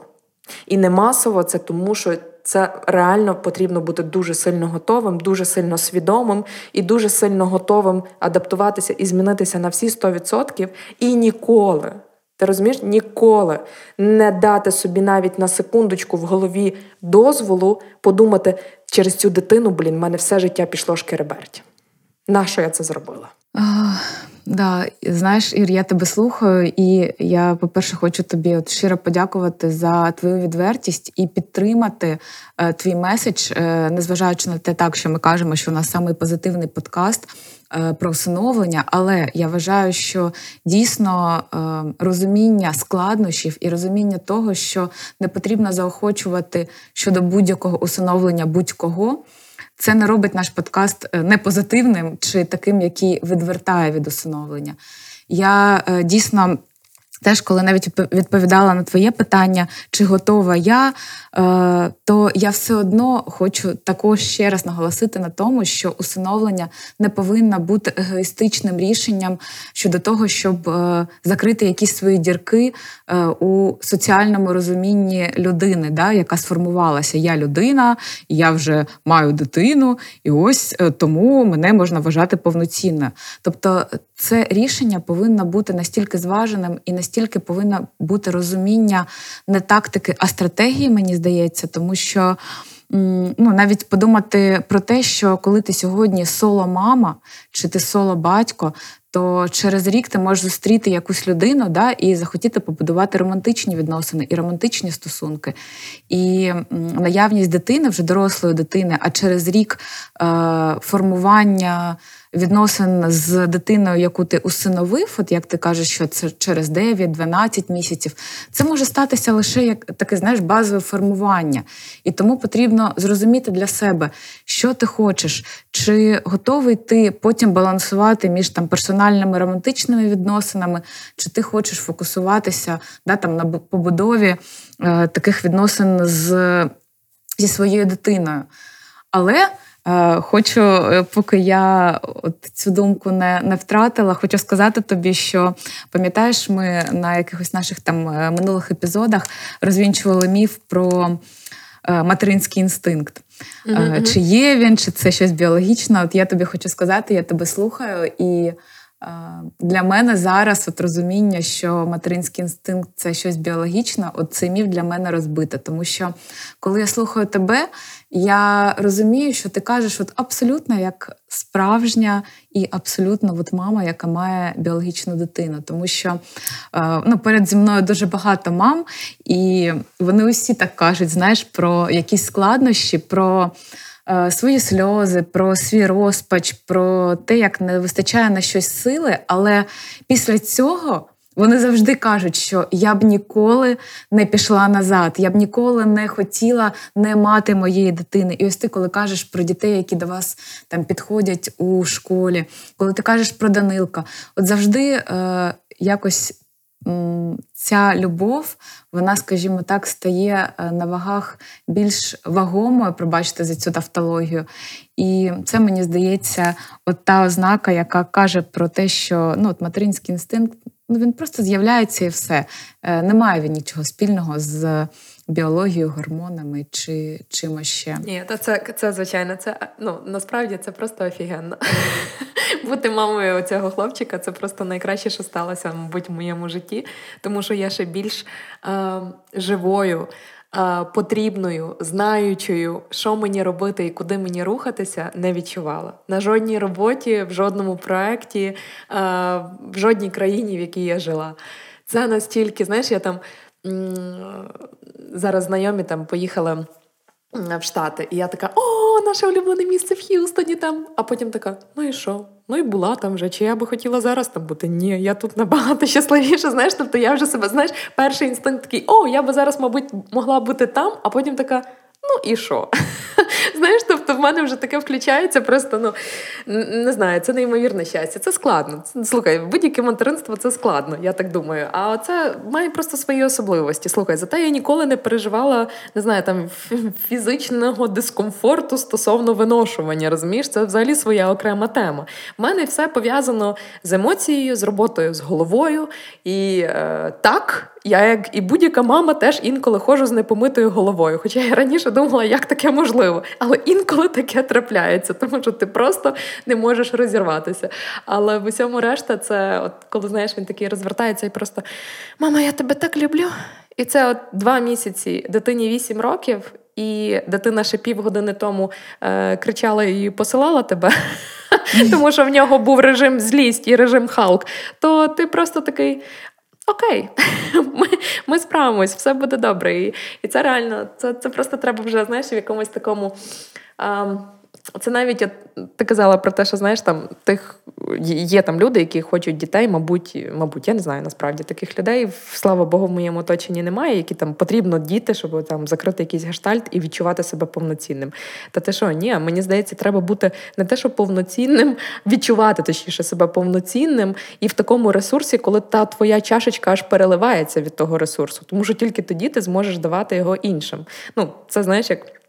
І не масово це тому, що це реально потрібно бути дуже сильно готовим, дуже сильно свідомим і дуже сильно готовим адаптуватися і змінитися на всі 100% і ніколи. Ти розумієш, ніколи не дати собі навіть на секундочку в голові дозволу подумати через цю дитину, блін, в мене все життя пішло шкереберть. Нащо я це зробила? Да, знаєш, Ір, я тебе слухаю, і я, по-перше, хочу тобі от щиро подякувати за твою відвертість і підтримати е, твій меседж, е, незважаючи на те, так що ми кажемо, що у нас самий позитивний подкаст про всиновлення. Але я вважаю, що дійсно е, розуміння складнощів і розуміння того, що не потрібно заохочувати щодо будь-якого усиновлення будь-кого. Це не робить наш подкаст е, непозитивним чи таким, який відвертає від усиновлення. Я е, дійсно Теж, коли навіть відповідала на твоє питання, чи готова я, е, то я все одно хочу також ще раз наголосити на тому, що усиновлення не повинно бути егоїстичним рішенням щодо того, щоб е, закрити якісь свої дірки е, у соціальному розумінні людини, да, яка сформувалася. Я людина, я вже маю дитину, і ось тому мене можна вважати повноцінною. Тобто це рішення повинно бути настільки зваженим і настільки повинно бути розуміння не тактики, а стратегії, мені здається, тому що. Ну, навіть подумати про те, що коли ти сьогодні соло мама чи ти соло батько, то через рік ти можеш зустріти якусь людину да, і захотіти побудувати романтичні відносини і романтичні стосунки. І наявність дитини, вже дорослої дитини, а через рік е, формування відносин з дитиною, яку ти усиновив, от як ти кажеш, що це через 9-12 місяців, це може статися лише як таке, знаєш, базове формування. І тому потрібно зрозуміти для себе, що ти хочеш, чи готовий ти потім балансувати між там персональними романтичними відносинами, чи ти хочеш фокусуватися да, там, на побудові е, таких відносин з, зі своєю дитиною. Але хочу, е, поки я от цю думку не не втратила, хочу сказати тобі, що пам'ятаєш, ми на якихось наших там е, минулих епізодах розвінчували міф про материнський інстинкт. Mm-hmm. Чи є він, чи це щось біологічне? От я тобі хочу сказати, я тебе слухаю, і Для мене зараз от розуміння, що материнський інстинкт це щось біологічне, от цей міф для мене розбите. Тому що коли я слухаю тебе, я розумію, що ти кажеш от абсолютно як справжня і абсолютно от мама, яка має біологічну дитину. Тому що е, ну, перед зі мною дуже багато мам, і вони усі так кажуть, знаєш, про якісь складнощі, про. Е, свої сльози, про свій розпач, про те, як не вистачає на щось сили. Але після цього вони завжди кажуть, що я б ніколи не пішла назад, я б ніколи не хотіла не мати моєї дитини. І ось ти, коли кажеш про дітей, які до вас там підходять у школі, коли ти кажеш про Данилка, от завжди е, якось ця любов, вона, скажімо так, стає е, на вагах більш вагомою, пробачте за цю тавтологію. І це мені здається, от та ознака, яка каже про те, що ну, от материнський інстинкт ну, він просто з'являється і все. Е, немає він нічого спільного з біологією, гормонами чи чимось ще. Ні, то це це звичайно. Це ну насправді це просто офігенно. Бути мамою цього хлопчика це просто найкраще, що сталося, мабуть, в моєму житті, тому що я ще більш е, живою. Потрібною, знаючою, що мені робити і куди мені рухатися, не відчувала на жодній роботі, в жодному проєкті, в жодній країні, в якій я жила. Це настільки, знаєш, я там зараз знайомі там поїхали в Штати, і я така: о, наше улюблене місце в Х'юстоні там. А потім така: ну і що? Ну і була там вже. Чи я би хотіла зараз там бути? Ні, я тут набагато щасливіша. Знаєш, тобто я вже себе знаєш, перший інстинкт такий: о, я би зараз, мабуть, могла бути там, а потім така. Ну і що? Знаєш, тобто в мене вже таке включається, просто ну не знаю, це неймовірне щастя. Це складно. Слухай, будь-яке материнство це складно, я так думаю. А це має просто свої особливості. Слухай, зате я ніколи не переживала, не знаю, там фізичного дискомфорту стосовно виношування. Розумієш, це взагалі своя окрема тема. В мене все пов'язано з емоцією, з роботою, з головою. І е, так. Я, як і будь-яка мама, теж інколи ходжу з непомитою головою. Хоча я раніше думала, як таке можливо. Але інколи таке трапляється, тому що ти просто не можеш розірватися. Але в усьому решта, це от коли знаєш, він такий розвертається і просто Мама, я тебе так люблю. І це от два місяці дитині вісім років, і дитина ще півгодини тому е, кричала і посилала тебе, тому що в нього був режим злість і режим Халк. То ти просто такий: Окей, ми ми справимось, все буде добре. І і це реально, це це просто треба вже знаєш, в якомусь такому. А, це навіть от, ти казала про те, що знаєш, там тих є там люди, які хочуть дітей, мабуть, мабуть, я не знаю насправді таких людей. Слава Богу, в моєму оточенні немає, які там потрібно діти, щоб там закрити якийсь гештальт і відчувати себе повноцінним. Та те, що ні, мені здається, треба бути не те, що повноцінним, відчувати точніше себе повноцінним і в такому ресурсі, коли та твоя чашечка аж переливається від того ресурсу, тому що тільки тоді ти зможеш давати його іншим. Ну, це знаєш, як.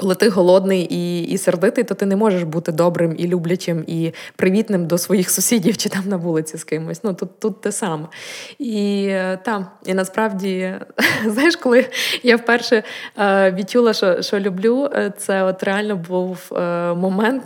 Коли ти голодний і і сердитий, то ти не можеш бути добрим і люблячим, і привітним до своїх сусідів чи там на вулиці з кимось. Ну тут тут те саме. І е, та, і насправді, знаєш, коли я вперше е, відчула, що що люблю, е, це от реально був момент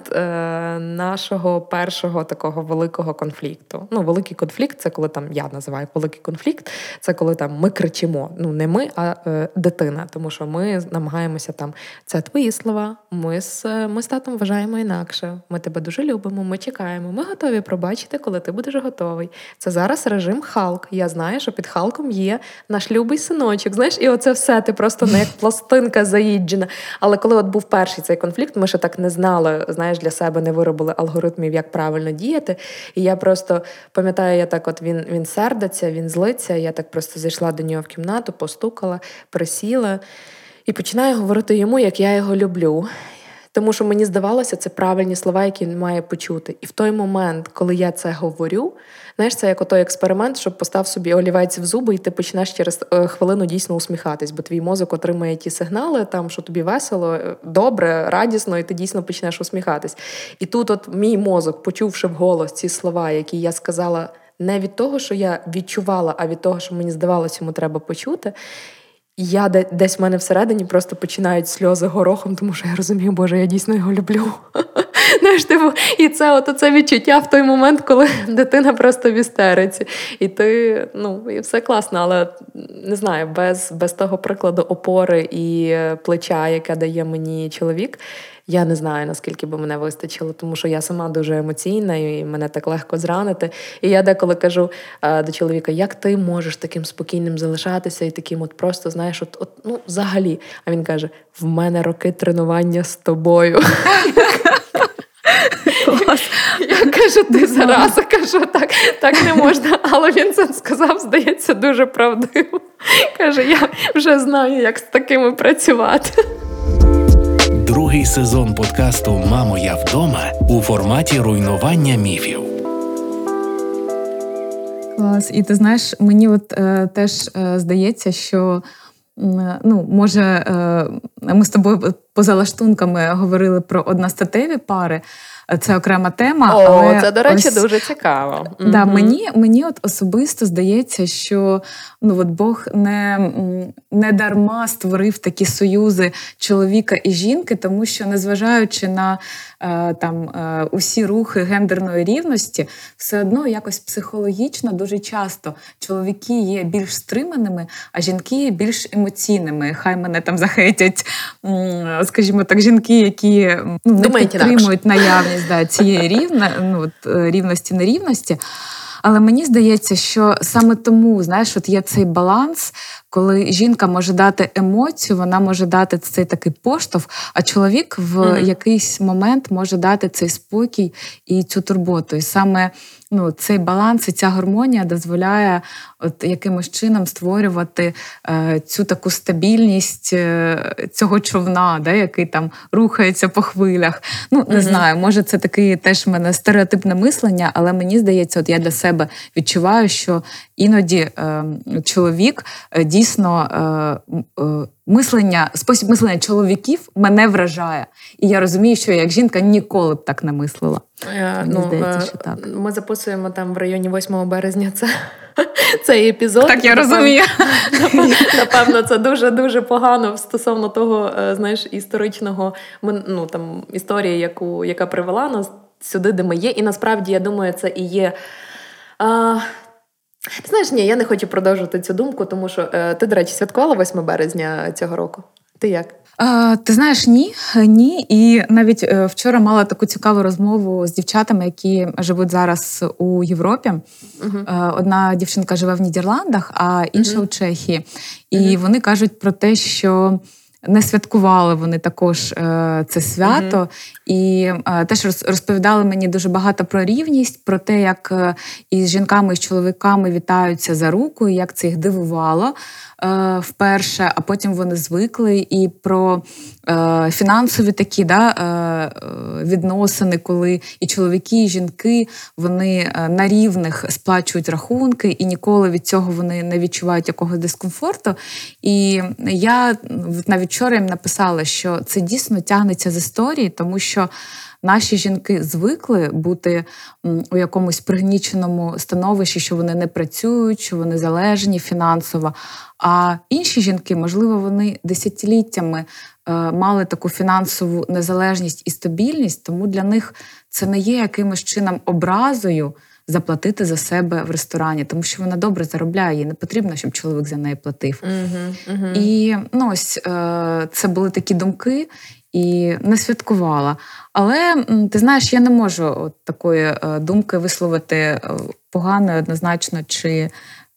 нашого першого такого великого конфлікту. Ну, великий конфлікт це коли там я називаю великий конфлікт, це коли там ми кричимо. Ну не ми, а дитина, тому що ми намагаємося там це твої твої слова. Ми з ми з татом вважаємо інакше. Ми тебе дуже любимо. Ми чекаємо. Ми готові пробачити, коли ти будеш готовий. Це зараз режим Халк. Я знаю, що під Халком є наш любий синочок. Знаєш, і оце все ти просто не як пластинка заїджена. Але коли от був перший цей конфлікт, ми ще так не знали. Знаєш, для себе не виробили алгоритмів, як правильно діяти. І я просто пам'ятаю, я так, от він він сердиться, він злиться. Я так просто зайшла до нього в кімнату, постукала, присіла і починаю говорити йому, як я його люблю. Тому що мені здавалося, це правильні слова, які він має почути. І в той момент, коли я це говорю, знаєш, це як отой експеримент, щоб постав собі олівець в зуби, і ти почнеш через е, хвилину дійсно усміхатись, бо твій мозок отримає ті сигнали, там що тобі весело, е, добре, радісно, і ти дійсно почнеш усміхатись. І тут, от мій мозок, почувши вголос ці слова, які я сказала не від того, що я відчувала, а від того, що мені здавалося, йому треба почути я десь в мене всередині просто починають сльози горохом, тому що я розумію, Боже, я дійсно його люблю. Знаєш, типу, І це от це відчуття в той момент, коли дитина просто в істериці. І ти, ну, і все класно, але не знаю, без, без того прикладу опори і плеча, яке дає мені чоловік. Я не знаю, наскільки би мене вистачило, тому що я сама дуже емоційна і мене так легко зранити. І я деколи кажу а, до чоловіка, як ти можеш таким спокійним залишатися і таким, от просто знаєш, от, от ну взагалі. А він каже: в мене роки тренування з тобою. Я кажу, ти зараза, кажу, так так не можна. Але він це сказав, здається, дуже правдиво. Каже, я вже знаю, як з такими працювати. Другий сезон подкасту Мамо, я вдома у форматі руйнування міфів. Клас. І ти знаєш, мені от е, теж е, здається, що ну, може, е, ми з тобою поза лаштунками говорили про одностатеві пари це окрема тема. О, але це, до речі, ось, дуже цікаво. Да, угу. Мені мені от особисто здається, що ну от Бог не не дарма створив такі союзи чоловіка і жінки, тому що, незважаючи на там е, усі рухи гендерної рівності, все одно якось психологічно дуже часто чоловіки є більш стриманими, а жінки є більш емоційними. Хай мене там захейтять, скажімо так, жінки, які ну, не підтримують наявність да, цієї рівна, ну, е, рівності нерівності. Але мені здається, що саме тому знаєш, от є цей баланс, коли жінка може дати емоцію, вона може дати цей такий поштовх, а чоловік в mm-hmm. якийсь момент може дати цей спокій і цю турботу. І саме ну, цей баланс і ця гармонія дозволяє от якимось чином створювати е, цю таку стабільність е, цього човна, да, який там рухається по хвилях. Ну, не mm-hmm. знаю, може, це таке теж в мене стереотипне мислення, але мені здається, от я для себе відчуваю, що іноді е, чоловік е, дійсно е, е, мислення, спосіб мислення чоловіків мене вражає. І я розумію, що як жінка ніколи б так не мислила. Мені ну, здається, що так. Ми записуємо там в районі 8 березня це. Цей епізод. Так, я розумію. Напевно, це дуже-дуже погано стосовно того, знаєш, історичного ну, там, історії, яку, яка привела нас сюди, де ми є. І насправді, я думаю, це і є а, ти знаєш, ні, я не хочу продовжувати цю думку, тому що е, ти, до речі, святкувала 8 березня цього року. Ти як? А, Ти знаєш, ні, ні. І навіть е, вчора мала таку цікаву розмову з дівчатами, які живуть зараз у Європі. uh Одна дівчинка живе в Нідерландах, а інша uh у Чехії. І uh вони кажуть про те, що не святкували вони також е, це свято, mm-hmm. і е, теж розповідали мені дуже багато про рівність, про те, як е, із жінками і з чоловіками вітаються за руку, і як це їх дивувало. Вперше, а потім вони звикли і про фінансові такі да, відносини, коли і чоловіки, і жінки вони на рівних сплачують рахунки, і ніколи від цього вони не відчувають якогось дискомфорту. І я навіть вчора їм написала, що це дійсно тягнеться з історії, тому що. Наші жінки звикли бути у якомусь пригніченому становищі, що вони не працюють, що вони залежні фінансово. А інші жінки, можливо, вони десятиліттями е, мали таку фінансову незалежність і стабільність, тому для них це не є якимось чином образою. Заплатити за себе в ресторані, тому що вона добре заробляє, їй не потрібно, щоб чоловік за неї платив. Uh-huh, uh-huh. І ну, ось е, це були такі думки, і не святкувала. Але ти знаєш, я не можу от такої е, думки висловити поганою однозначно чи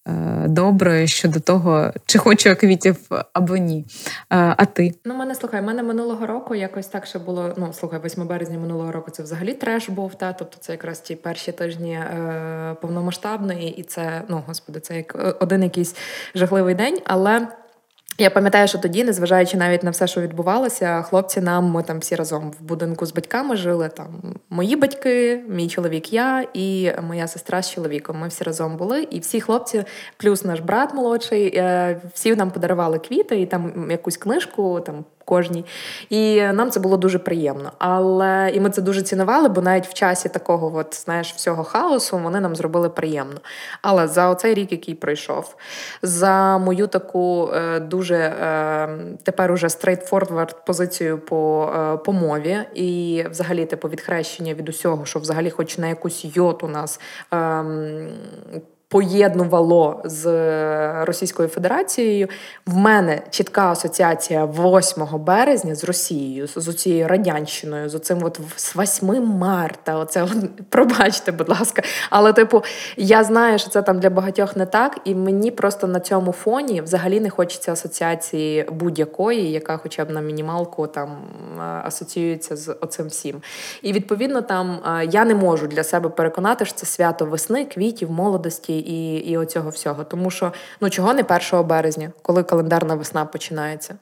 е, доброї щодо того, чи хочу я квітів або ні. А ти? Ну, мене слухай, мене минулого року якось так ще було. Ну, слухай, 8 березня минулого року це взагалі треш був. Та тобто це якраз ті перші тижні е, повномасштабної, і це, ну господи, це як один якийсь жахливий день, але. Я пам'ятаю, що тоді, незважаючи навіть на все, що відбувалося, хлопці нам ми там всі разом в будинку з батьками жили. Там мої батьки, мій чоловік, я і моя сестра з чоловіком. Ми всі разом були, і всі хлопці, плюс наш брат молодший, е, всі нам подарували квіти і там якусь книжку, там кожній. І нам це було дуже приємно. Але і ми це дуже цінували, бо навіть в часі такого, от, знаєш, всього хаосу вони нам зробили приємно. Але за оцей рік, який пройшов, за мою таку е, дуже е, тепер уже straightforward позицію по е, по мові, і взагалі типу відхрещення від усього, що взагалі, хоч на якусь йоту нас. Поєднувало з Російською Федерацією. В мене чітка асоціація 8 березня з Росією, з цією радянщиною, з оцим от з 8 марта. Оце пробачте, будь ласка. Але, типу, я знаю, що це там для багатьох не так, і мені просто на цьому фоні взагалі не хочеться асоціації будь-якої, яка, хоча б на мінімалку, там асоціюється з оцим всім. І відповідно там я не можу для себе переконати, що це свято весни, квітів, молодості і і оцього всього. Тому що ну чого не 1 березня, коли календарна весна починається.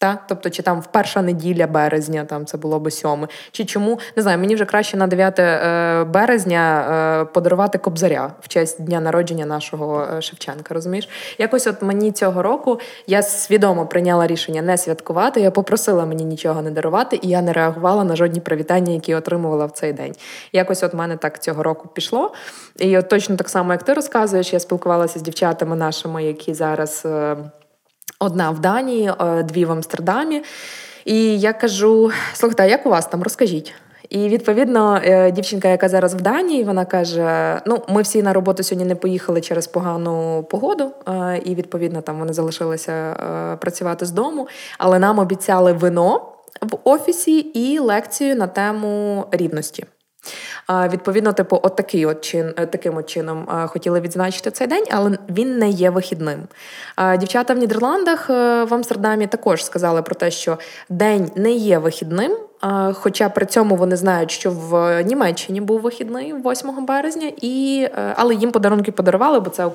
Та? Тобто, чи там в перша неділя березня, там це було би сьоме, чи чому не знаю, мені вже краще на 9 е, березня е, подарувати кобзаря в честь дня народження нашого е, Шевченка. Розумієш? Якось от мені цього року я свідомо прийняла рішення не святкувати. Я попросила мені нічого не дарувати, і я не реагувала на жодні привітання, які отримувала в цей день. Якось от мене так цього року пішло. І от точно так само, як ти розказуєш, я спілкувалася з дівчатами нашими, які зараз. Одна в Данії, е, дві в Амстердамі. І я кажу: слухайте, а як у вас там? Розкажіть. І відповідно, е, дівчинка, яка зараз в Данії, вона каже: Ну, ми всі на роботу сьогодні не поїхали через погану погоду, е, і відповідно там вони залишилися працювати з дому, але нам обіцяли вино в офісі і лекцію на тему рівності. Відповідно, типу, от такий от чин, е, таким от чином хотіли відзначити цей день, але він не є вихідним. Дівчата в Нідерландах е, в Амстердамі також сказали про те, що день не є вихідним. Хоча при цьому вони знають, що в Німеччині був вихідний 8 березня, і е, але їм подарунки подарували, бо це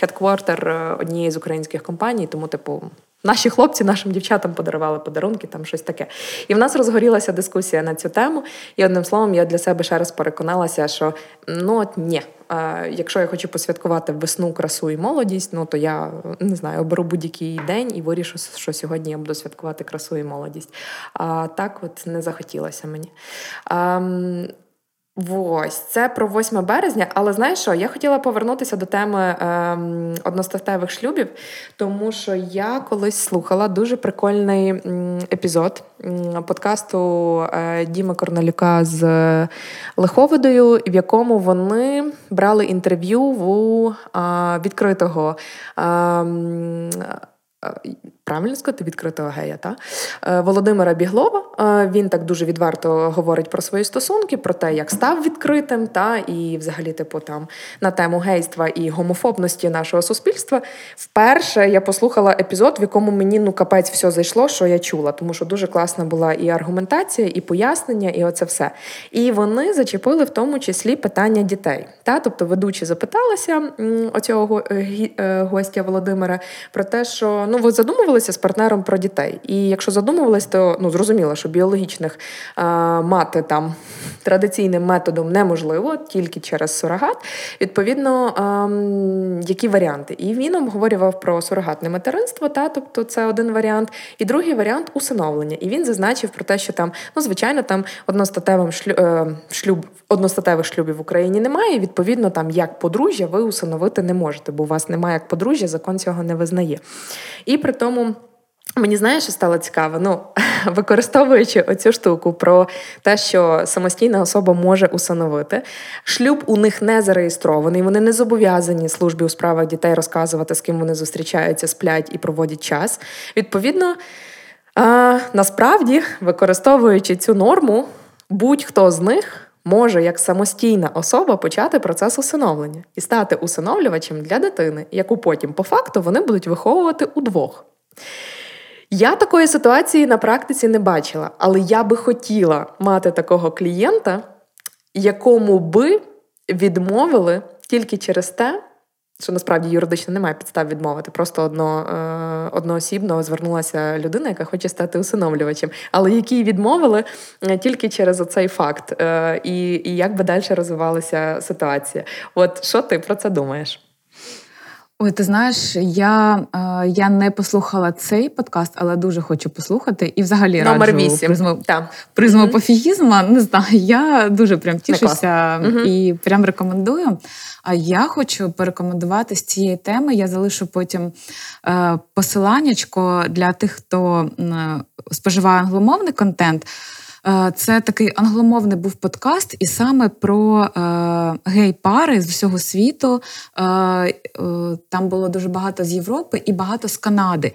хедквартер однієї з українських компаній, тому типу Наші хлопці нашим дівчатам подарували подарунки, там щось таке. І в нас розгорілася дискусія на цю тему. І одним словом, я для себе ще раз переконалася, що ну от ні, якщо я хочу посвяткувати весну, красу і молодість, ну то я не знаю, оберу будь-який день і вирішу, що сьогодні я буду святкувати красу і молодість. А так от не захотілося мені. Ось це про 8 березня. Але знаєш що? Я хотіла повернутися до теми е, одностатевих шлюбів, тому що я колись слухала дуже прикольний епізод подкасту е, Діми Корнелюка з Лиховидою, в якому вони брали інтерв'ю у е, відкритого. Ем, е, правильно сказати, відкритого гея, та? Е, Володимира Біглова. Е, він так дуже відверто говорить про свої стосунки, про те, як став відкритим, та і взагалі, типу, там на тему гейства і гомофобності нашого суспільства. Вперше я послухала епізод, в якому мені ну капець все зайшло, що я чула, тому що дуже класна була і аргументація, і пояснення, і оце все. І вони зачепили в тому числі питання дітей. Та? Тобто ведучі запиталися оцього е, гостя Володимира про те, що ну ви задумували задумувалися з партнером про дітей. І якщо задумувалися, то ну зрозуміло, що біологічних а, мати там традиційним методом неможливо, тільки через сурогат. Відповідно, а, які варіанти? І він обговорював про сурогатне материнство, та тобто це один варіант, і другий варіант усиновлення. І він зазначив про те, що там, ну звичайно, там одностатевим шлю, е, шлюб, одностатевих шлюбів в Україні немає. І, відповідно, там як подружжя ви усиновити не можете, бо у вас немає як подружжя, закон цього не визнає. І при тому. Мені знаєш, що стало цікаво. Ну, використовуючи оцю штуку про те, що самостійна особа може усиновити, шлюб у них не зареєстрований. Вони не зобов'язані службі у справах дітей розказувати, з ким вони зустрічаються, сплять і проводять час. Відповідно, а, насправді, використовуючи цю норму, будь-хто з них. Може як самостійна особа почати процес усиновлення і стати усиновлювачем для дитини, яку потім по факту вони будуть виховувати удвох. Я такої ситуації на практиці не бачила, але я би хотіла мати такого клієнта, якому би відмовили тільки через те, що насправді юридично немає підстав відмовити. Просто одно, е, одноосібно звернулася людина, яка хоче стати усиновлювачем, але якій відмовили е, тільки через оцей факт, е, і, і як би далі розвивалася ситуація. От що ти про це думаєш? Ой, ти знаєш, я е, я не послухала цей подкаст, але дуже хочу послухати. І взагалі Номер раджу 8. призму, Так. призму mm-hmm. пофігізму. Не знаю, я дуже прям тішуся mm-hmm. і прям рекомендую. А я хочу порекомендувати з цієї теми. Я залишу потім е, посиланнячко для тих, хто е, споживає англомовний контент. Е, це такий англомовний був подкаст, і саме про е, гей-пари з усього світу. Е, там було дуже багато з Європи і багато з Канади.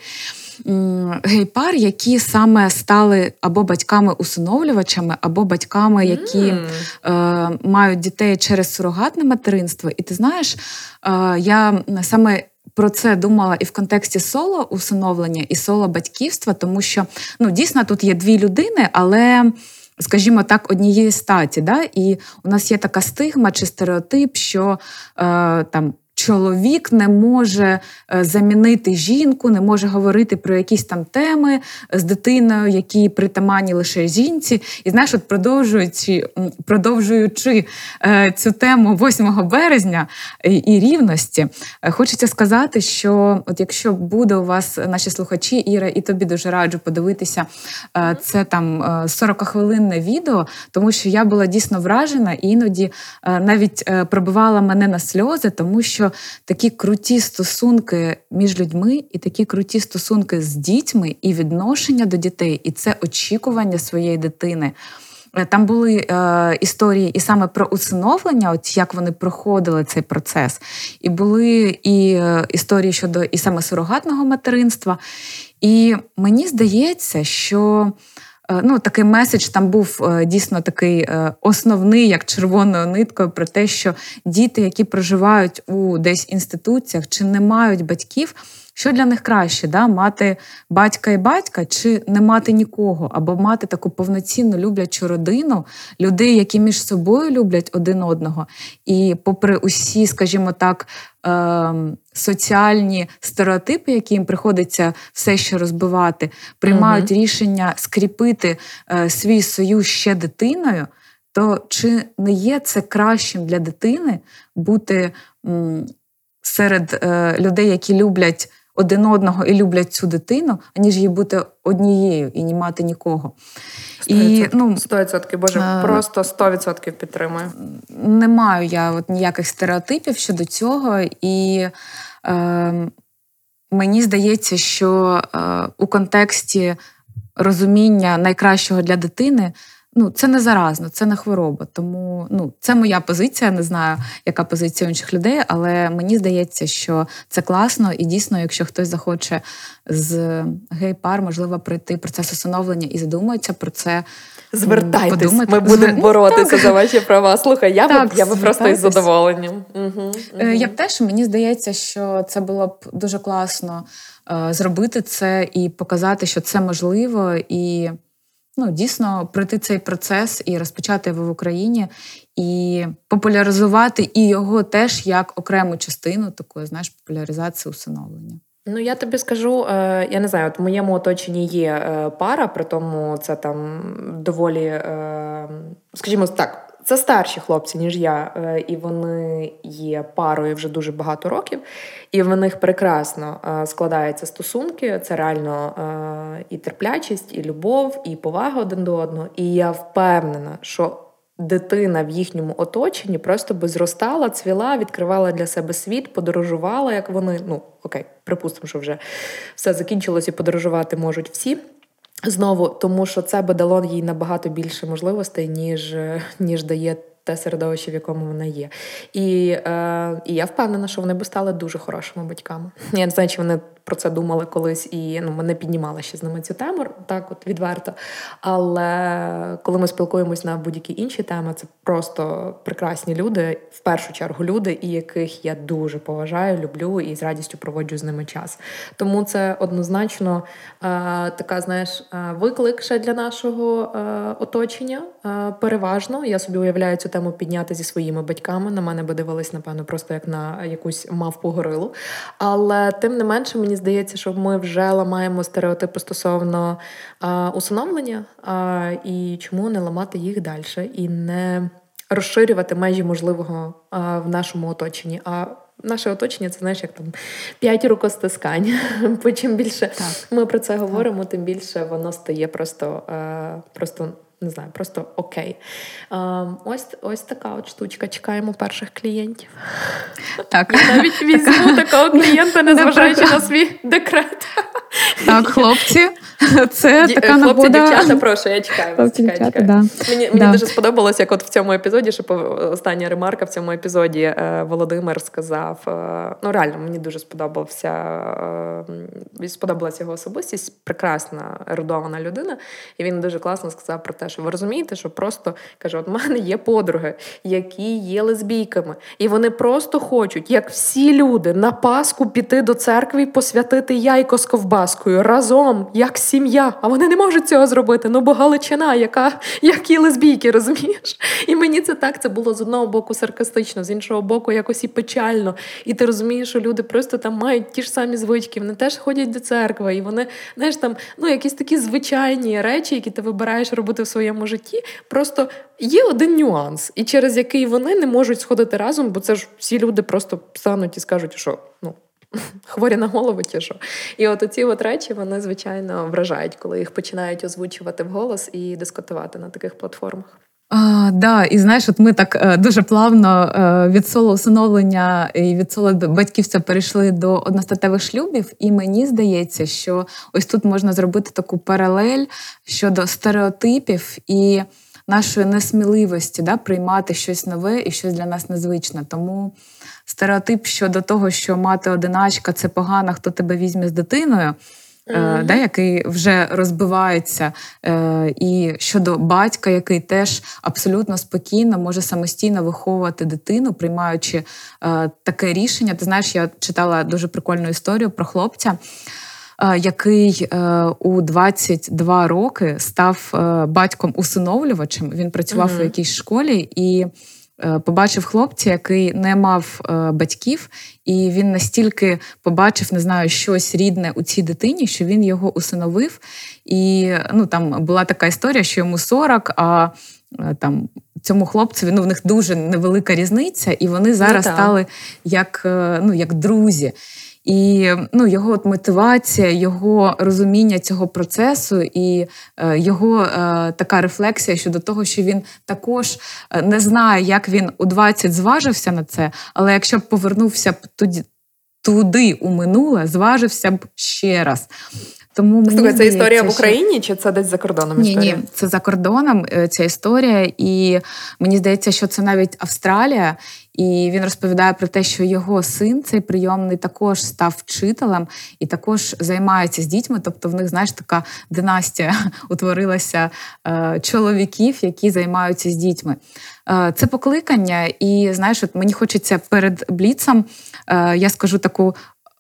Гей-пар, які саме стали або батьками-усиновлювачами, або батьками, які mm. е, мають дітей через сурогатне материнство. І ти знаєш, е, я саме про це думала і в контексті соло усиновлення, і соло батьківства, тому що ну дійсно тут є дві людини, але. Скажімо так, однієї статі, да, і у нас є така стигма чи стереотип, що е, там чоловік не може е, замінити жінку, не може говорити про якісь там теми з дитиною, які притаманні лише жінці. І знаєш, от продовжуючи продовжуючи е, цю тему 8 березня і рівності, е, хочеться сказати, що от якщо буде у вас наші слухачі, Іра, і тобі дуже раджу подивитися це там 40-хвилинне відео, тому що я була дійсно вражена і іноді навіть пробивала мене на сльози, тому що такі круті стосунки між людьми, і такі круті стосунки з дітьми, і відношення до дітей, і це очікування своєї дитини. Е, там були е, історії і саме про усиновлення, от як вони проходили цей процес, і були і е, історії щодо і саме сурогатного материнства. І мені здається, що ну, такий меседж там був е, дійсно такий е, основний, як червоною ниткою, про те, що діти, які проживають у десь інституціях чи не мають батьків. Що для них краще, да? мати батька і батька, чи не мати нікого, або мати таку повноцінну люблячу родину, людей, які між собою люблять один одного, і, попри усі, скажімо так, е- соціальні стереотипи, які їм приходиться все ще розбивати, приймають угу. рішення скріпити е- свій союз ще дитиною. То чи не є це кращим для дитини бути серед е, людей, які люблять один одного і люблять цю дитину, аніж їй бути однією і не мати нікого. 100%, і, ну, 100%, Боже, е, просто 100% підтримую. Не маю я от ніяких стереотипів щодо цього, і е, мені здається, що е, у контексті розуміння найкращого для дитини ну, це не заразно, це не хвороба. Тому ну, це моя позиція. Не знаю, яка позиція інших людей, але мені здається, що це класно, і дійсно, якщо хтось захоче з гей-пар, можливо, пройти процес усиновлення і задумається про це. Звертайтесь, подумати. ми будемо боротися так. за ваші права. Слухай, я так, б я би просто із задоволенням. Угу, угу. Я б теж мені здається, що це було б дуже класно е, зробити це і показати, що це можливо і ну, дійсно пройти цей процес і розпочати його в Україні, і популяризувати і його теж як окрему частину такої, знаєш, популяризації усиновлення. Ну, я тобі скажу, е, я не знаю, от в моєму оточенні є е, пара, при тому це там доволі, е, скажімо так, це старші хлопці, ніж я, е, і вони є парою вже дуже багато років, і в них прекрасно е, складаються стосунки. Це реально е, і терплячість, і любов, і повага один до одного. І я впевнена, що дитина в їхньому оточенні просто би зростала, цвіла, відкривала для себе світ, подорожувала, як вони. Ну окей, припустимо, що вже все закінчилось і подорожувати можуть всі. Знову, тому що це би дало їй набагато більше можливостей, ніж ніж дає те середовище, в якому вона є. І е, і я впевнена, що вони би стали дуже хорошими батьками. Я не знаю, чи вони про це думали колись, і ну, ми не піднімали ще з ними цю тему, так от відверто. Але коли ми спілкуємось на будь-які інші теми, це просто прекрасні люди, в першу чергу люди, і яких я дуже поважаю, люблю і з радістю проводжу з ними час. Тому це однозначно е, така, знаєш, е, виклик для нашого е, оточення. Е, переважно я собі уявляю цю тему підняти зі своїми батьками. На мене би дивились, напевно, просто як на якусь мавпу горилу. Але тим не менше, мені здається, що ми вже ламаємо стереотипи стосовно а, усиновлення а, і чому не ламати їх далі і не розширювати межі можливого а, в нашому оточенні. а наше оточення це знаєш, як там п'ять рукостискань. Бо чим більше так. ми про це говоримо, тим більше воно стає просто, просто не знаю, просто окей. Ось ось така от штучка. Чекаємо перших клієнтів. Так. Я навіть візьму такого клієнта, незважаючи на свій декрет. Так, хлопці, це Ді, така хлопці, нагода. дівчата, прошу, я чекаю. вас, чекаю, дівчата, чекаю. Да. Мені мені да. дуже сподобалось, як от в цьому епізоді, що остання ремарка в цьому епізоді е, Володимир сказав: е, ну реально, мені дуже сподобався, е, сподобалася його особистість, прекрасна ерудована людина. І він дуже класно сказав про те, що ви розумієте, що просто каже: от в мене є подруги, які є лесбійками, і вони просто хочуть, як всі люди, на Пасху піти до церкви і посвятити яйко з ковбаскою разом, як сім'я. А вони не можуть цього зробити. Ну бо Галичина, яка які лесбійки, розумієш? І мені це так це було з одного боку саркастично, з іншого боку, якось і печально. І ти розумієш, що люди просто там мають ті ж самі звички, вони теж ходять до церкви, і вони знаєш там ну якісь такі звичайні речі, які ти вибираєш робити в своєму житті. Просто є один нюанс, і через який вони не можуть сходити разом, бо це ж всі люди просто стануть і скажуть, що ну. Хворі на голову ті що. І от оці от речі вони, звичайно, вражають, коли їх починають озвучувати вголос і дискутувати на таких платформах. А, Да, і знаєш, от ми так е, дуже плавно е, від соло усиновлення і від соло батьківства перейшли до одностатевих шлюбів, і мені здається, що ось тут можна зробити таку паралель щодо стереотипів і нашої несміливості да, приймати щось нове і щось для нас незвичне. Тому стереотип щодо того, що мати одиначка це погано, хто тебе візьме з дитиною. Mm-hmm. Да, який вже розбивається, е, і щодо батька, який теж абсолютно спокійно може самостійно виховувати дитину, приймаючи е, таке рішення. Ти знаєш, я читала дуже прикольну історію про хлопця, який у 22 роки став батьком-усиновлювачем. Він працював mm-hmm. у якійсь школі і. Е, побачив хлопця, який не мав е, батьків, і він настільки побачив, не знаю, щось рідне у цій дитині, що він його усиновив. І ну там була така історія, що йому 40, а там. Цьому хлопцеві ну в них дуже невелика різниця, і вони зараз ну, стали як ну як друзі. І ну, його от мотивація, його розуміння цього процесу і е, його е, така рефлексія щодо того, що він також е, не знає, як він у 20 зважився на це, але якщо б повернувся б туди, туди у минуле, зважився б ще раз. Тому мені Слухай, це історія в Україні чи це десь за кордоном? Ні, історія? ні, це за кордоном е, ця історія, і мені здається, що це навіть Австралія. І він розповідає про те, що його син, цей прийомний, також став вчителем і також займається з дітьми. Тобто, в них знаєш, така династія утворилася е, чоловіків, які займаються з дітьми. Е, це покликання, і знаєш, от мені хочеться перед бліцем, е, я скажу таку.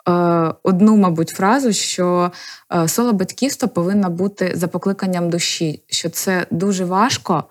Е, одну, мабуть, фразу, що е, соло батьківство повинно бути за покликанням душі, що це дуже важко,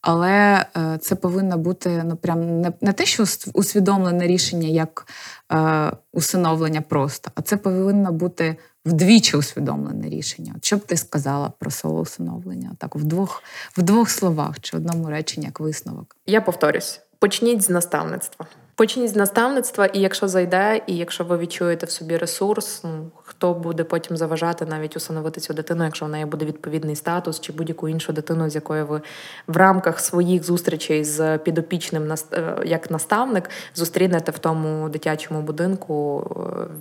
але е, це повинно бути ну прям не, не те, що усвідомлене рішення як е, усиновлення просто, а це повинно бути вдвічі усвідомлене рішення. От Що б ти сказала про соло усиновлення? Так, в двох, в двох словах чи одному реченні як висновок? Я повторюсь: почніть з наставництва. Почніть з наставництва, і якщо зайде, і якщо ви відчуєте в собі ресурс, ну хто буде потім заважати навіть усиновити цю дитину, якщо в неї буде відповідний статус, чи будь-яку іншу дитину, з якою ви в рамках своїх зустрічей з підопічним е, як наставник зустрінете в тому дитячому будинку,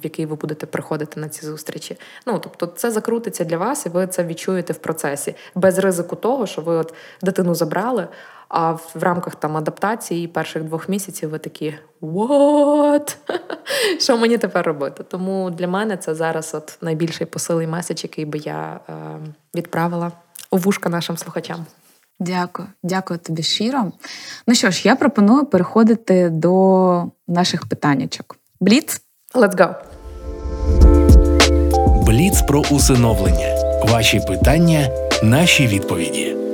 в який ви будете приходити на ці зустрічі. Ну тобто, це закрутиться для вас, і ви це відчуєте в процесі без ризику того, що ви от дитину забрали. А в рамках там адаптації перших двох місяців ви такі what? Що мені тепер робити? Тому для мене це зараз от найбільший посилий меседж, який би я е, відправила у вушка нашим слухачам. Дякую, дякую тобі щиро. Ну що ж, я пропоную переходити до наших питаннячок. Бліц? Let's go! Бліц про усиновлення. Ваші питання, наші відповіді.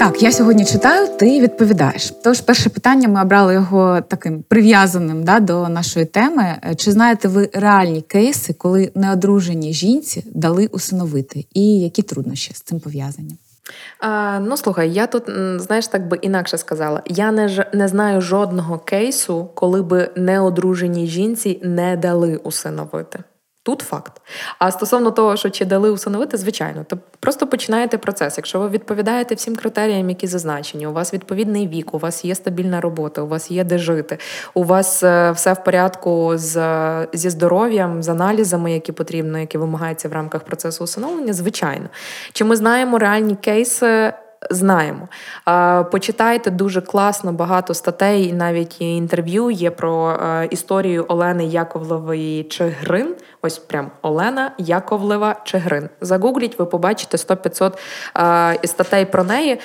Так, я сьогодні читаю, ти відповідаєш. Тож, перше питання ми обрали його таким прив'язаним да, до нашої теми. Чи знаєте ви реальні кейси, коли неодружені жінці дали усиновити, і які труднощі з цим пов'язані? А, Ну, слухай, я тут, знаєш, так би інакше сказала. Я не ж не знаю жодного кейсу, коли би неодруженій жінці не дали усиновити. Тут факт. А стосовно того, що чи дали усиновити, звичайно, то просто починаєте процес. Якщо ви відповідаєте всім критеріям, які зазначені, у вас відповідний вік, у вас є стабільна робота, у вас є де жити, у вас е, все в порядку з, зі здоров'ям, з аналізами, які потрібно, які вимагаються в рамках процесу усиновлення, звичайно. Чи ми знаємо реальні кейси? знаємо. Почитайте дуже класно багато статей, навіть інтерв'ю є про е, історію Олени Яковлевої Чигрин. Ось прям Олена Яковлева Чигрин. Загугліть, ви побачите 100-500 е, статей про неї.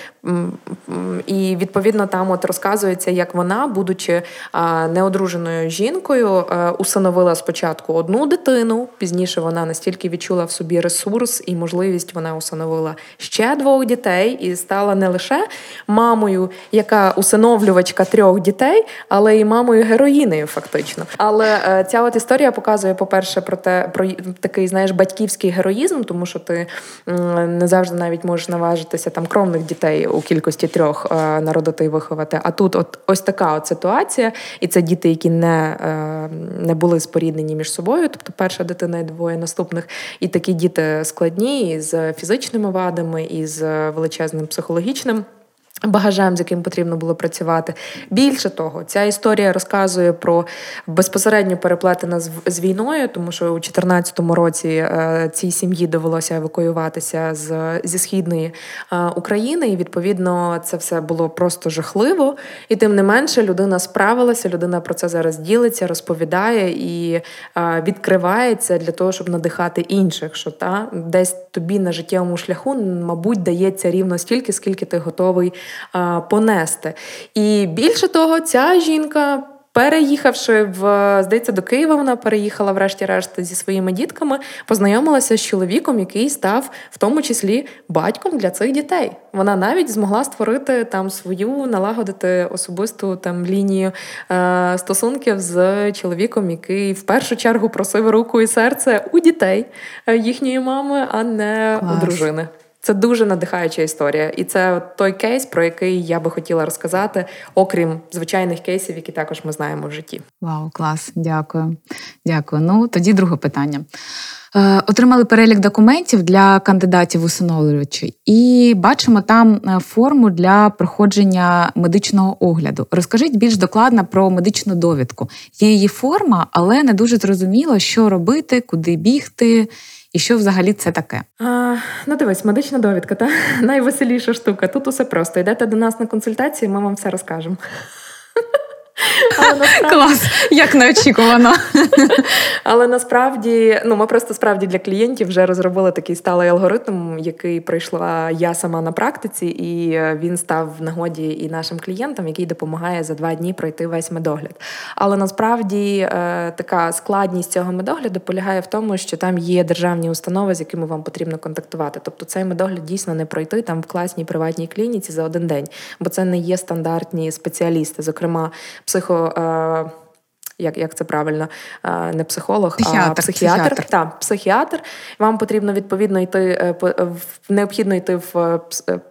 І відповідно там от розказується, як вона, будучи е, неодруженою жінкою, усиновила спочатку одну дитину. Пізніше вона настільки відчула в собі ресурс і можливість, вона усиновила ще двох дітей. І стала не лише мамою, яка усиновлювачка трьох дітей, але і мамою героїнею, фактично. Але е, ця от історія показує, по-перше, про те, про такий, знаєш, батьківський героїзм, тому що ти не завжди навіть можеш наважитися там кровних дітей у кількості трьох е, народити і виховати. А тут, от ось така от ситуація, і це діти, які не, е, не були споріднені між собою, тобто перша дитина і двоє наступних, і такі діти складні з фізичними вадами, і з величезним психологічним. Багажем, з яким потрібно було працювати. Більше того, ця історія розказує про безпосередньо переплетена з війною, тому що у 2014 році е, цій сім'ї довелося евакуюватися з зі східної е, України, і відповідно це все було просто жахливо. І тим не менше, людина справилася, людина про це зараз ділиться, розповідає і е, відкривається для того, щоб надихати інших. Що та десь тобі на життєвому шляху, мабуть, дається рівно стільки, скільки ти готовий понести. І більше того, ця жінка. Переїхавши в, здається, до Києва, вона переїхала, врешті-решт, зі своїми дітками, познайомилася з чоловіком, який став в тому числі батьком для цих дітей. Вона навіть змогла створити там свою, налагодити особисту там лінію е, стосунків з чоловіком, який в першу чергу просив руку і серце у дітей е, їхньої мами, а не Клас. у дружини. Це дуже надихаюча історія, і це той кейс, про який я би хотіла розказати, окрім звичайних кейсів, які також ми знаємо в житті. Вау, клас, дякую. Дякую. Ну тоді друге питання. Е, отримали перелік документів для кандидатів усиновлювачі, і бачимо там е, форму для проходження медичного огляду. Розкажіть більш докладно про медичну довідку. Є її форма, але не дуже зрозуміло, що робити, куди бігти. І що взагалі це таке? А, Ну, дивись, медична довідка, та найвеселіша штука. Тут усе просто. Йдете до нас на консультації, ми вам все розкажемо. Але насправді... Клас, як неочікувано. Але насправді, ну ми просто справді для клієнтів вже розробили такий сталий алгоритм, який пройшла я сама на практиці, і він став в нагоді і нашим клієнтам, який допомагає за два дні пройти весь медогляд. Але насправді е, така складність цього медогляду полягає в тому, що там є державні установи, з якими вам потрібно контактувати. Тобто цей медогляд дійсно не пройти там в класній приватній клініці за один день, бо це не є стандартні спеціалісти, зокрема psycho eh, Е, як як це правильно, е, не психолог, психіатр, а психіатр. психіатр. Так, психіатр. Вам потрібно відповідно йти е, необхідно йти в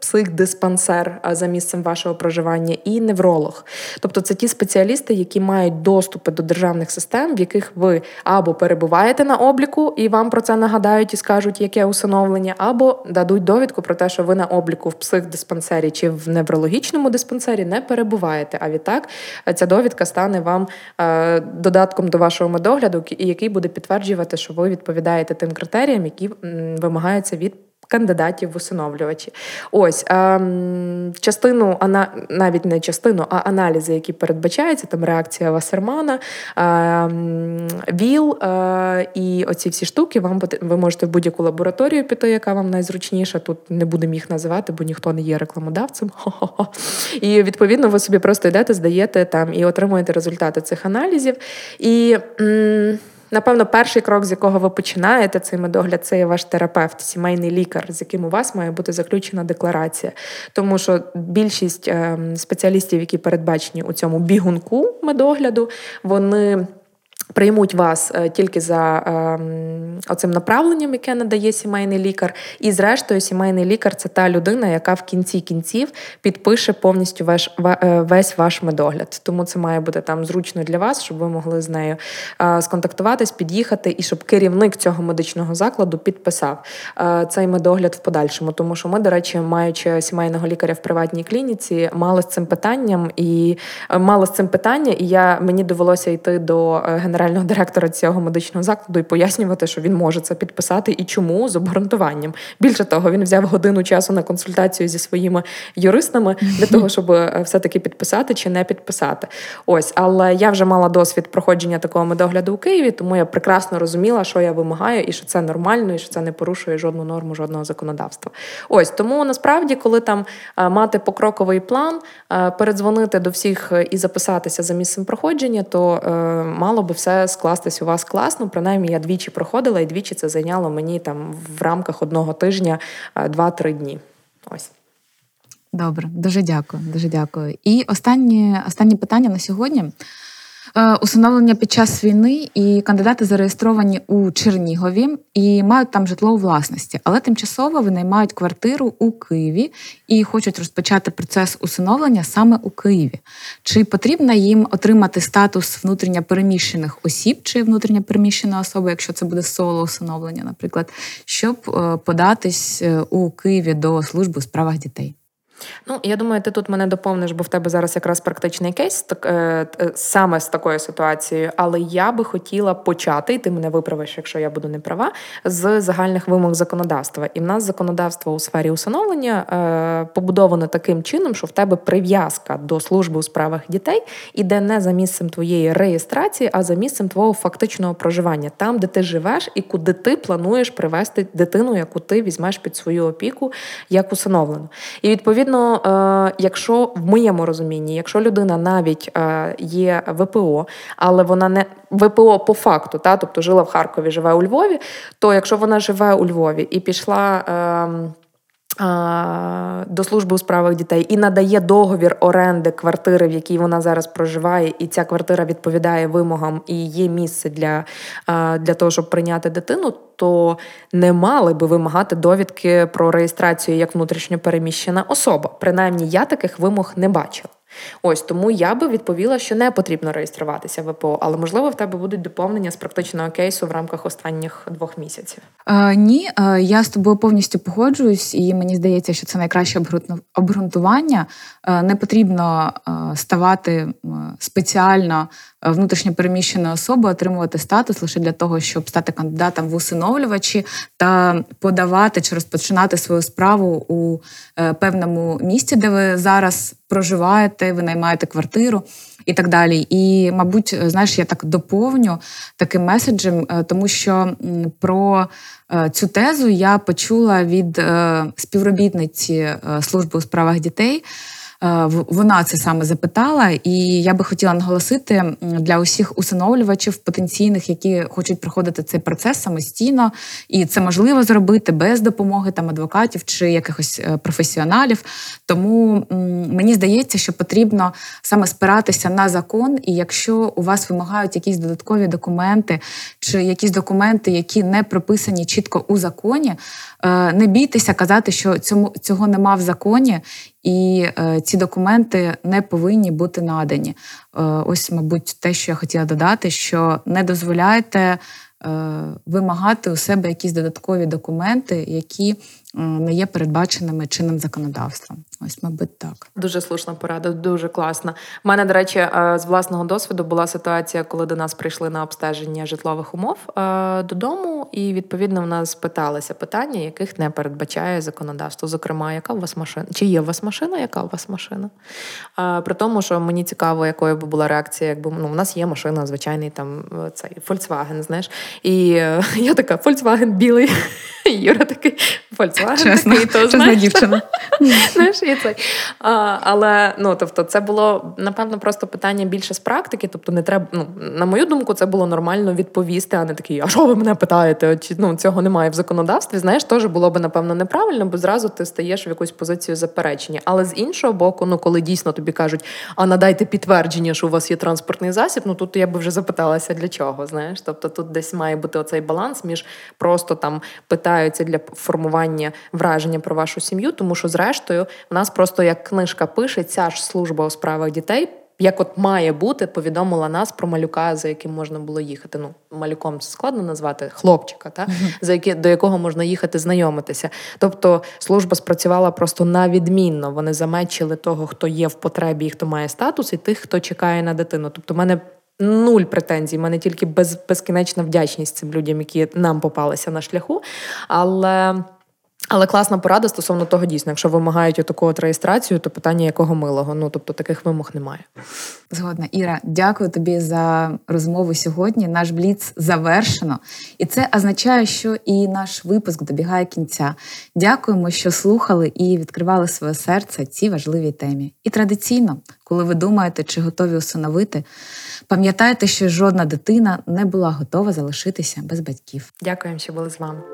психдиспансер за місцем вашого проживання і невролог. Тобто це ті спеціалісти, які мають доступи до державних систем, в яких ви або перебуваєте на обліку, і вам про це нагадають і скажуть, яке усиновлення, або дадуть довідку про те, що ви на обліку в психдиспансері чи в неврологічному диспансері не перебуваєте. А відтак ця довідка стане вам додатком до вашого медогляду, який буде підтверджувати, що ви відповідаєте тим критеріям, які вимагаються від кандидатів в усиновлювачі. Ось ем, частину, навіть не частину, а аналізи, які передбачаються, там реакція Вассермана, ем, ВІЛ е, і оці всі штуки, вам ви можете в будь-яку лабораторію піти, яка вам найзручніша. Тут не будемо їх називати, бо ніхто не є рекламодавцем. Хо-хо-хо. І відповідно ви собі просто йдете, здаєте там і отримуєте результати цих аналізів. І... М- Напевно, перший крок, з якого ви починаєте цей медогляд, це є ваш терапевт, сімейний лікар, з яким у вас має бути заключена декларація. Тому що більшість ем, спеціалістів, які передбачені у цьому бігунку медогляду, вони. Приймуть вас е, тільки за е, оцим направленням, яке надає сімейний лікар. І, зрештою, сімейний лікар це та людина, яка в кінці кінців підпише повністю весь, е, весь ваш медогляд. Тому це має бути там зручно для вас, щоб ви могли з нею е, сконтактуватись, під'їхати, і щоб керівник цього медичного закладу підписав цей медогляд в подальшому. Тому що ми, до речі, маючи сімейного лікаря в приватній клініці, мали з цим питанням і мали з цим питання, і я мені довелося йти до генерального генерального директора цього медичного закладу і пояснювати, що він може це підписати і чому з обґрунтуванням. Більше того, він взяв годину часу на консультацію зі своїми юристами для того, щоб е, все-таки підписати чи не підписати. Ось, але я вже мала досвід проходження такого медогляду у Києві, тому я прекрасно розуміла, що я вимагаю, і що це нормально, і що це не порушує жодну норму, жодного законодавства. Ось тому насправді, коли там е, мати покроковий план, е, передзвонити до всіх і записатися за місцем проходження, то мало би все скластись у вас класно. Принаймні, я двічі проходила, і двічі це зайняло мені там в рамках одного тижня 2-3 дні. Ось. Добре, дуже дякую. Дуже дякую. І останнє, останнє питання на сьогодні. Е, усиновлення під час війни, і кандидати зареєстровані у Чернігові і мають там житло у власності, але тимчасово винаймають квартиру у Києві і хочуть розпочати процес усиновлення саме у Києві. Чи потрібно їм отримати статус внутрішньопереміщених осіб чи внутрішньопереміщена особи, якщо це буде соло усиновлення, наприклад, щоб е, податись е, у Києві до служби у справах дітей? Ну, я думаю, ти тут мене доповниш, бо в тебе зараз якраз практичний кейс так, е, е, саме з такою ситуацією. Але я би хотіла почати, і ти мене виправиш, якщо я буду не права, з загальних вимог законодавства. І в нас законодавство у сфері усиновлення е, побудоване таким чином, що в тебе прив'язка до служби у справах дітей іде не за місцем твоєї реєстрації, а за місцем твого фактичного проживання, там, де ти живеш і куди ти плануєш привести дитину, яку ти візьмеш під свою опіку як усиновлену. І відповідно відповідно, е, якщо в моєму розумінні, якщо людина навіть е, є ВПО, але вона не ВПО по факту, та тобто жила в Харкові, живе у Львові, то якщо вона живе у Львові і пішла. До служби у справах дітей і надає договір оренди квартири, в якій вона зараз проживає, і ця квартира відповідає вимогам і є місце для для того, щоб прийняти дитину, то не мали би вимагати довідки про реєстрацію як внутрішньо переміщена особа. Принаймні, я таких вимог не бачила. Ось тому я би відповіла, що не потрібно реєструватися в ВПО, але можливо в тебе будуть доповнення з практичного кейсу в рамках останніх двох місяців. Е, Ні, я з тобою повністю погоджуюсь, і мені здається, що це найкраще обґрунтування. Не потрібно ставати спеціально внутрішньо переміщеною особою, отримувати статус лише для того, щоб стати кандидатом в усиновлювачі та подавати чи розпочинати свою справу у е, певному місці, де ви зараз проживаєте, ви наймаєте квартиру і так далі. І, мабуть, знаєш, я так доповню таким меседжем, тому що про цю тезу я почула від співробітниці служби у справах дітей. Е, вона це саме запитала, і я би хотіла наголосити для усіх усиновлювачів потенційних, які хочуть проходити цей процес самостійно, і це можливо зробити без допомоги там адвокатів чи якихось е, професіоналів. Тому мені здається, що потрібно саме спиратися на закон, і якщо у вас вимагають якісь додаткові документи, чи якісь документи, які не прописані чітко у законі, е, не бійтеся казати, що цьому цього нема в законі і е, ці документи не повинні бути надані. Е, ось, мабуть, те, що я хотіла додати, що не дозволяйте Е, вимагати у себе якісь додаткові документи, які не є передбаченими чинним законодавством. Ось, мабуть, так. Дуже слушна порада, дуже класна. У мене, до речі, е, з власного досвіду була ситуація, коли до нас прийшли на обстеження житлових умов додому, і відповідно в нас питалися питання, яких не передбачає законодавство. Зокрема, яка у вас машина? Чи є у вас машина? Яка у вас машина? При тому, що мені цікаво, якою би була реакція, якби ну, у нас є машина, звичайний там цей Volkswagen, знаєш. І я така Volkswagen білий. Юра такий Volkswagen Чесно, такий, то чесна знаєш, дівчина. знаєш, цей. А, але ну, тобто, це було напевно просто питання більше з практики. Тобто, не треба. Ну, на мою думку, це було нормально відповісти, а не такий, а що ви мене питаєте? Чи ну цього немає в законодавстві? Знаєш, теж було би напевно неправильно, бо зразу ти стаєш в якусь позицію заперечення. Але з іншого боку, ну коли дійсно тобі кажуть, а надайте підтвердження, що у вас є транспортний засіб, ну тут я би вже запиталася для чого. Знаєш, тобто тут десь має бути оцей баланс між просто там питаються для формування враження про вашу сім'ю, тому що, зрештою, в нас просто як книжка пише, ця ж служба у справах дітей. Як от має бути, повідомила нас про малюка, за яким можна було їхати. Ну, малюком це складно назвати хлопчика, та за яке до якого можна їхати знайомитися. Тобто служба спрацювала просто на відмінно. Вони замечили того, хто є в потребі, і хто має статус, і тих, хто чекає на дитину. Тобто, в мене нуль претензій, в мене тільки без, безкінечна вдячність цим людям, які нам попалися на шляху. Але. Але класна порада стосовно того, дійсно, якщо вимагають отаку от реєстрацію, то питання якого милого. Ну тобто таких вимог немає. Згодна, Іра, дякую тобі за розмову сьогодні. Наш бліц завершено, і це означає, що і наш випуск добігає кінця. Дякуємо, що слухали і відкривали своє серце цій важливій темі. І традиційно, коли ви думаєте, чи готові усиновити, пам'ятайте, що жодна дитина не була готова залишитися без батьків. Дякуємо, що були з вами.